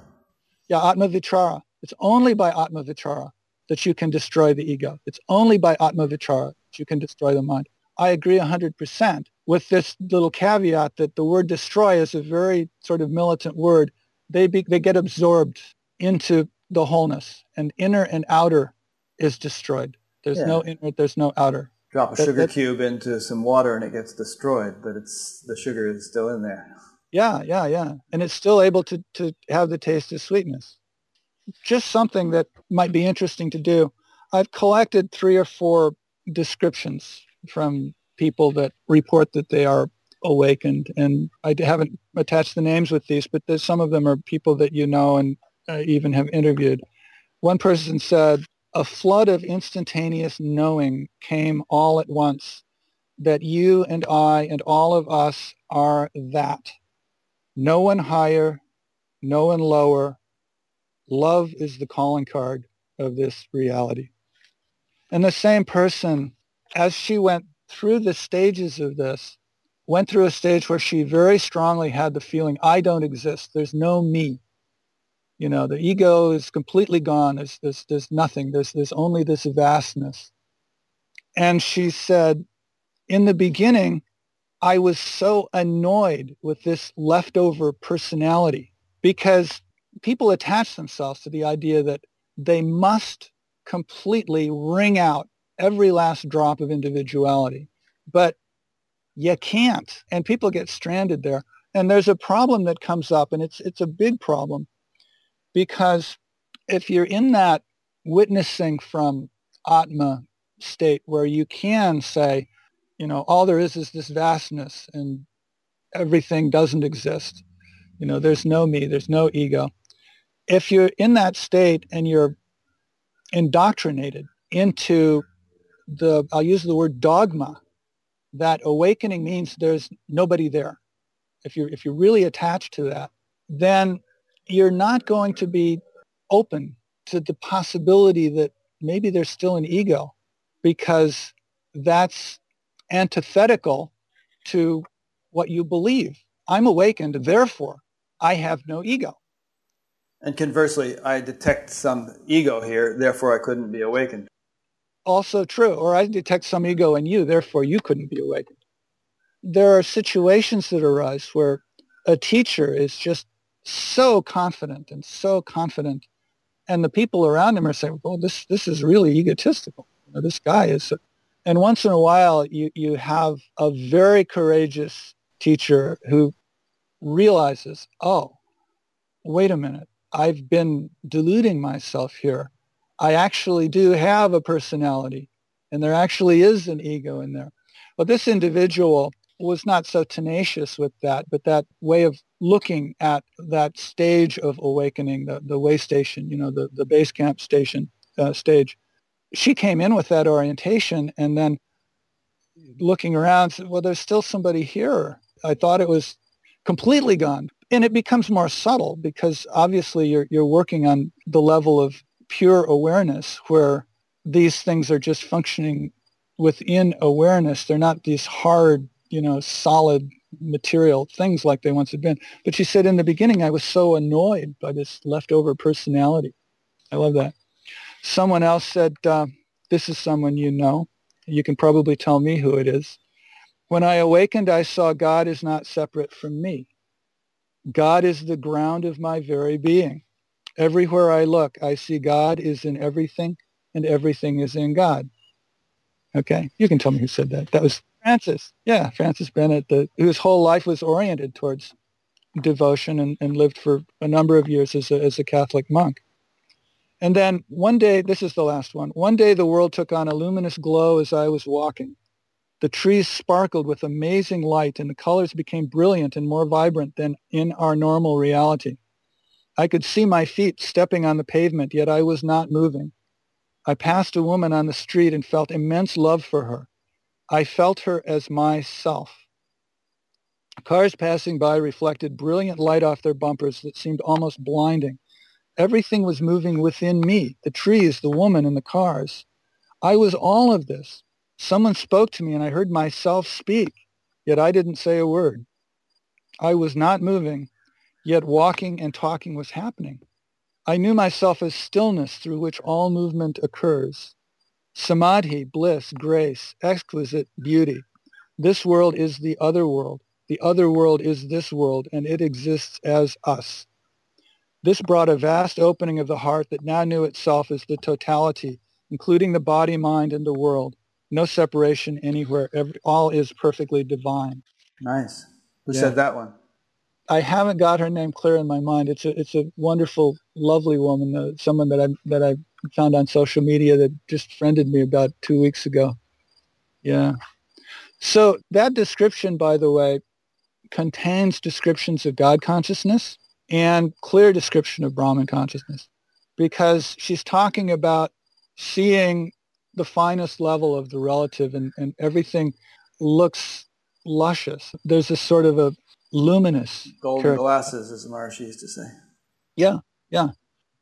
Yeah, Atma Vichara. It's only by Atma Vichara that you can destroy the ego. It's only by Atma Vichara that you can destroy the mind. I agree 100% with this little caveat that the word destroy is a very sort of militant word. They, be, they get absorbed into the wholeness and inner and outer is destroyed. There's yeah. no inner, there's no outer. Drop a that, sugar cube into some water and it gets destroyed, but it's the sugar is still in there. Yeah, yeah, yeah. And it's still able to, to have the taste of sweetness. Just something that might be interesting to do. I've collected three or four descriptions from people that report that they are awakened. And I haven't attached the names with these, but some of them are people that you know and uh, even have interviewed. One person said, a flood of instantaneous knowing came all at once that you and I and all of us are that. No one higher, no one lower. Love is the calling card of this reality. And the same person, as she went through the stages of this, went through a stage where she very strongly had the feeling, I don't exist. There's no me. You know, the ego is completely gone. There's, there's, there's nothing. There's, there's only this vastness. And she said, in the beginning, I was so annoyed with this leftover personality because people attach themselves to the idea that they must completely wring out every last drop of individuality. But you can't, and people get stranded there. And there's a problem that comes up, and it's it's a big problem because if you're in that witnessing from Atma state where you can say, you know, all there is is this vastness and everything doesn't exist. You know, there's no me, there's no ego. If you're in that state and you're indoctrinated into the, I'll use the word dogma, that awakening means there's nobody there. If you're, if you're really attached to that, then you're not going to be open to the possibility that maybe there's still an ego because that's antithetical to what you believe. I'm awakened, therefore I have no ego. And conversely, I detect some ego here, therefore I couldn't be awakened. Also true. Or I detect some ego in you, therefore you couldn't be awakened. There are situations that arise where a teacher is just so confident and so confident. And the people around him are saying, well, this, this is really egotistical. You know, this guy is. And once in a while, you, you have a very courageous teacher who realizes, oh, wait a minute. I've been deluding myself here. I actually do have a personality and there actually is an ego in there. But this individual was not so tenacious with that, but that way of looking at that stage of awakening, the, the way station, you know, the, the base camp station uh, stage. She came in with that orientation and then looking around said, well, there's still somebody here. I thought it was completely gone and it becomes more subtle because obviously you're, you're working on the level of pure awareness where these things are just functioning within awareness. They're not these hard, you know, solid material things like they once had been. But she said in the beginning, I was so annoyed by this leftover personality. I love that. Someone else said, uh, this is someone you know. You can probably tell me who it is. When I awakened, I saw God is not separate from me. God is the ground of my very being. Everywhere I look, I see God is in everything and everything is in God. Okay, you can tell me who said that. That was Francis. Yeah, Francis Bennett, the, whose whole life was oriented towards devotion and, and lived for a number of years as a, as a Catholic monk. And then one day, this is the last one. One day the world took on a luminous glow as I was walking. The trees sparkled with amazing light and the colors became brilliant and more vibrant than in our normal reality. I could see my feet stepping on the pavement, yet I was not moving. I passed a woman on the street and felt immense love for her. I felt her as myself. Cars passing by reflected brilliant light off their bumpers that seemed almost blinding. Everything was moving within me, the trees, the woman, and the cars. I was all of this. Someone spoke to me and I heard myself speak, yet I didn't say a word. I was not moving, yet walking and talking was happening. I knew myself as stillness through which all movement occurs. Samadhi, bliss, grace, exquisite beauty, This world is the other world. The other world is this world, and it exists as us. This brought a vast opening of the heart that now knew itself as the totality, including the body, mind, and the world. No separation anywhere. Every, all is perfectly divine. Nice. Who yeah. said that one? I haven't got her name clear in my mind. It's a it's a wonderful, lovely woman. Uh, someone that I that I found on social media that just friended me about two weeks ago. Yeah. So that description, by the way, contains descriptions of God consciousness and clear description of Brahman consciousness because she's talking about seeing the finest level of the relative and, and everything looks luscious. There's this sort of a luminous golden character. glasses, as Maharishi used to say. Yeah, yeah.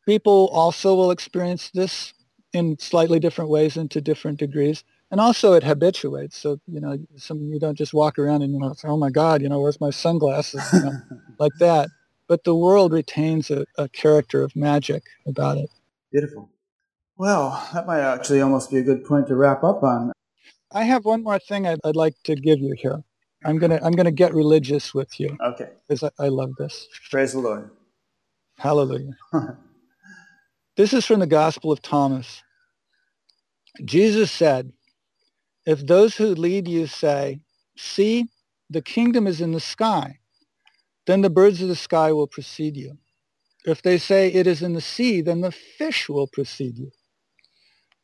People also will experience this in slightly different ways and to different degrees and also it habituates. So you know, some you don't just walk around and you know, say, oh my God, you know, where's my sunglasses, you know, like that. But the world retains a, a character of magic about it. Beautiful. Well, that might actually almost be a good point to wrap up on. I have one more thing I'd, I'd like to give you here. I'm gonna I'm gonna get religious with you. Okay. Because I, I love this. Praise the Lord. Hallelujah. this is from the Gospel of Thomas. Jesus said, if those who lead you say, see, the kingdom is in the sky, then the birds of the sky will precede you. If they say it is in the sea, then the fish will precede you.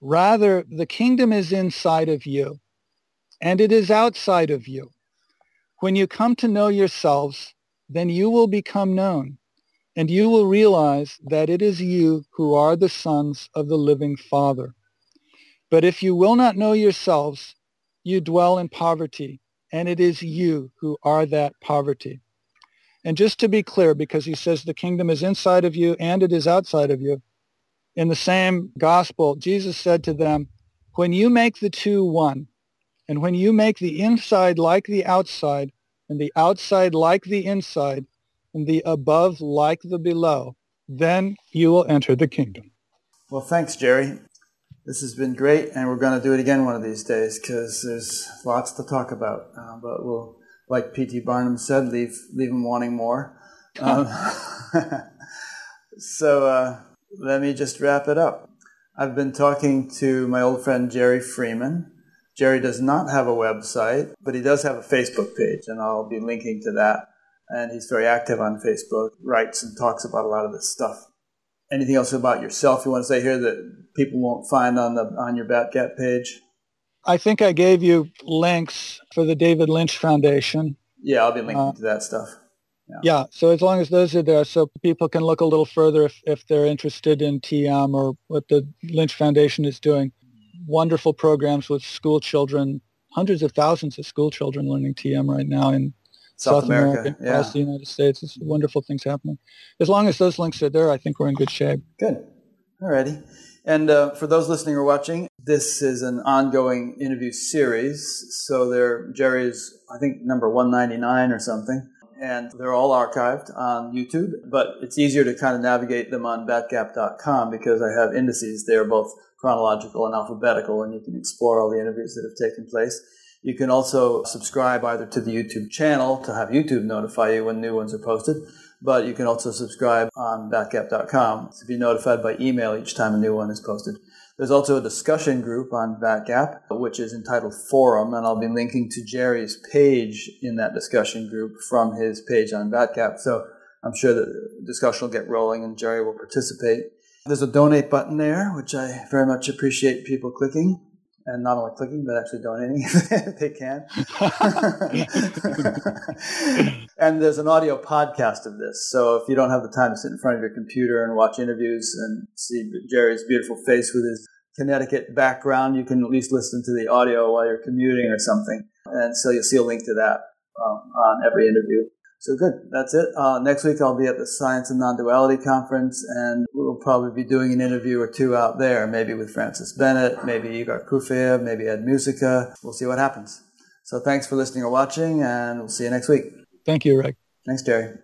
Rather, the kingdom is inside of you, and it is outside of you. When you come to know yourselves, then you will become known, and you will realize that it is you who are the sons of the living Father. But if you will not know yourselves, you dwell in poverty, and it is you who are that poverty. And just to be clear, because he says the kingdom is inside of you and it is outside of you, in the same gospel, Jesus said to them, when you make the two one, and when you make the inside like the outside, and the outside like the inside, and the above like the below, then you will enter the kingdom. Well, thanks, Jerry. This has been great, and we're going to do it again one of these days because there's lots to talk about. Uh, but we'll, like P.T. Barnum said, leave leave them wanting more. Um, so uh, let me just wrap it up. I've been talking to my old friend Jerry Freeman. Jerry does not have a website, but he does have a Facebook page, and I'll be linking to that. And he's very active on Facebook, writes and talks about a lot of this stuff anything else about yourself you want to say here that people won't find on the on your Batgap page? I think I gave you links for the David Lynch Foundation. Yeah, I'll be linking uh, to that stuff. Yeah. yeah. so as long as those are there, so people can look a little further if, if they're interested in TM or what the Lynch Foundation is doing. Wonderful programs with school children, hundreds of thousands of school children learning TM right now in South, South America, America yeah. across the United States. It's wonderful things happening. As long as those links are there, I think we're in good shape. Good. Alrighty. And uh, for those listening or watching, this is an ongoing interview series. So there, Jerry's, I think, number 199 or something. And they're all archived on YouTube, but it's easier to kind of navigate them on batgap.com because I have indices there, both chronological and alphabetical, and you can explore all the interviews that have taken place. You can also subscribe either to the YouTube channel to have YouTube notify you when new ones are posted, but you can also subscribe on batgap.com to be notified by email each time a new one is posted. There's also a discussion group on Batgap, which is entitled Forum, and I'll be linking to Jerry's page in that discussion group from his page on Batgap. So I'm sure the discussion will get rolling and Jerry will participate. There's a donate button there, which I very much appreciate people clicking and not only clicking but actually donating if they can. and there's an audio podcast of this, so if you don't have the time to sit in front of your computer and watch interviews and see Jerry's beautiful face with his Connecticut background, you can at least listen to the audio while you're commuting or something. And so you'll see a link to that um, on every interview. So good. That's it. Uh, next week I'll be at the Science and Non-Duality Conference, and we'll probably be doing an interview or two out there, maybe with Francis Bennett, maybe Igor Kufayev, maybe Ed Muzika. We'll see what happens. So thanks for listening or watching, and we'll see you next week. Thank you, Rick. Thanks, Jerry.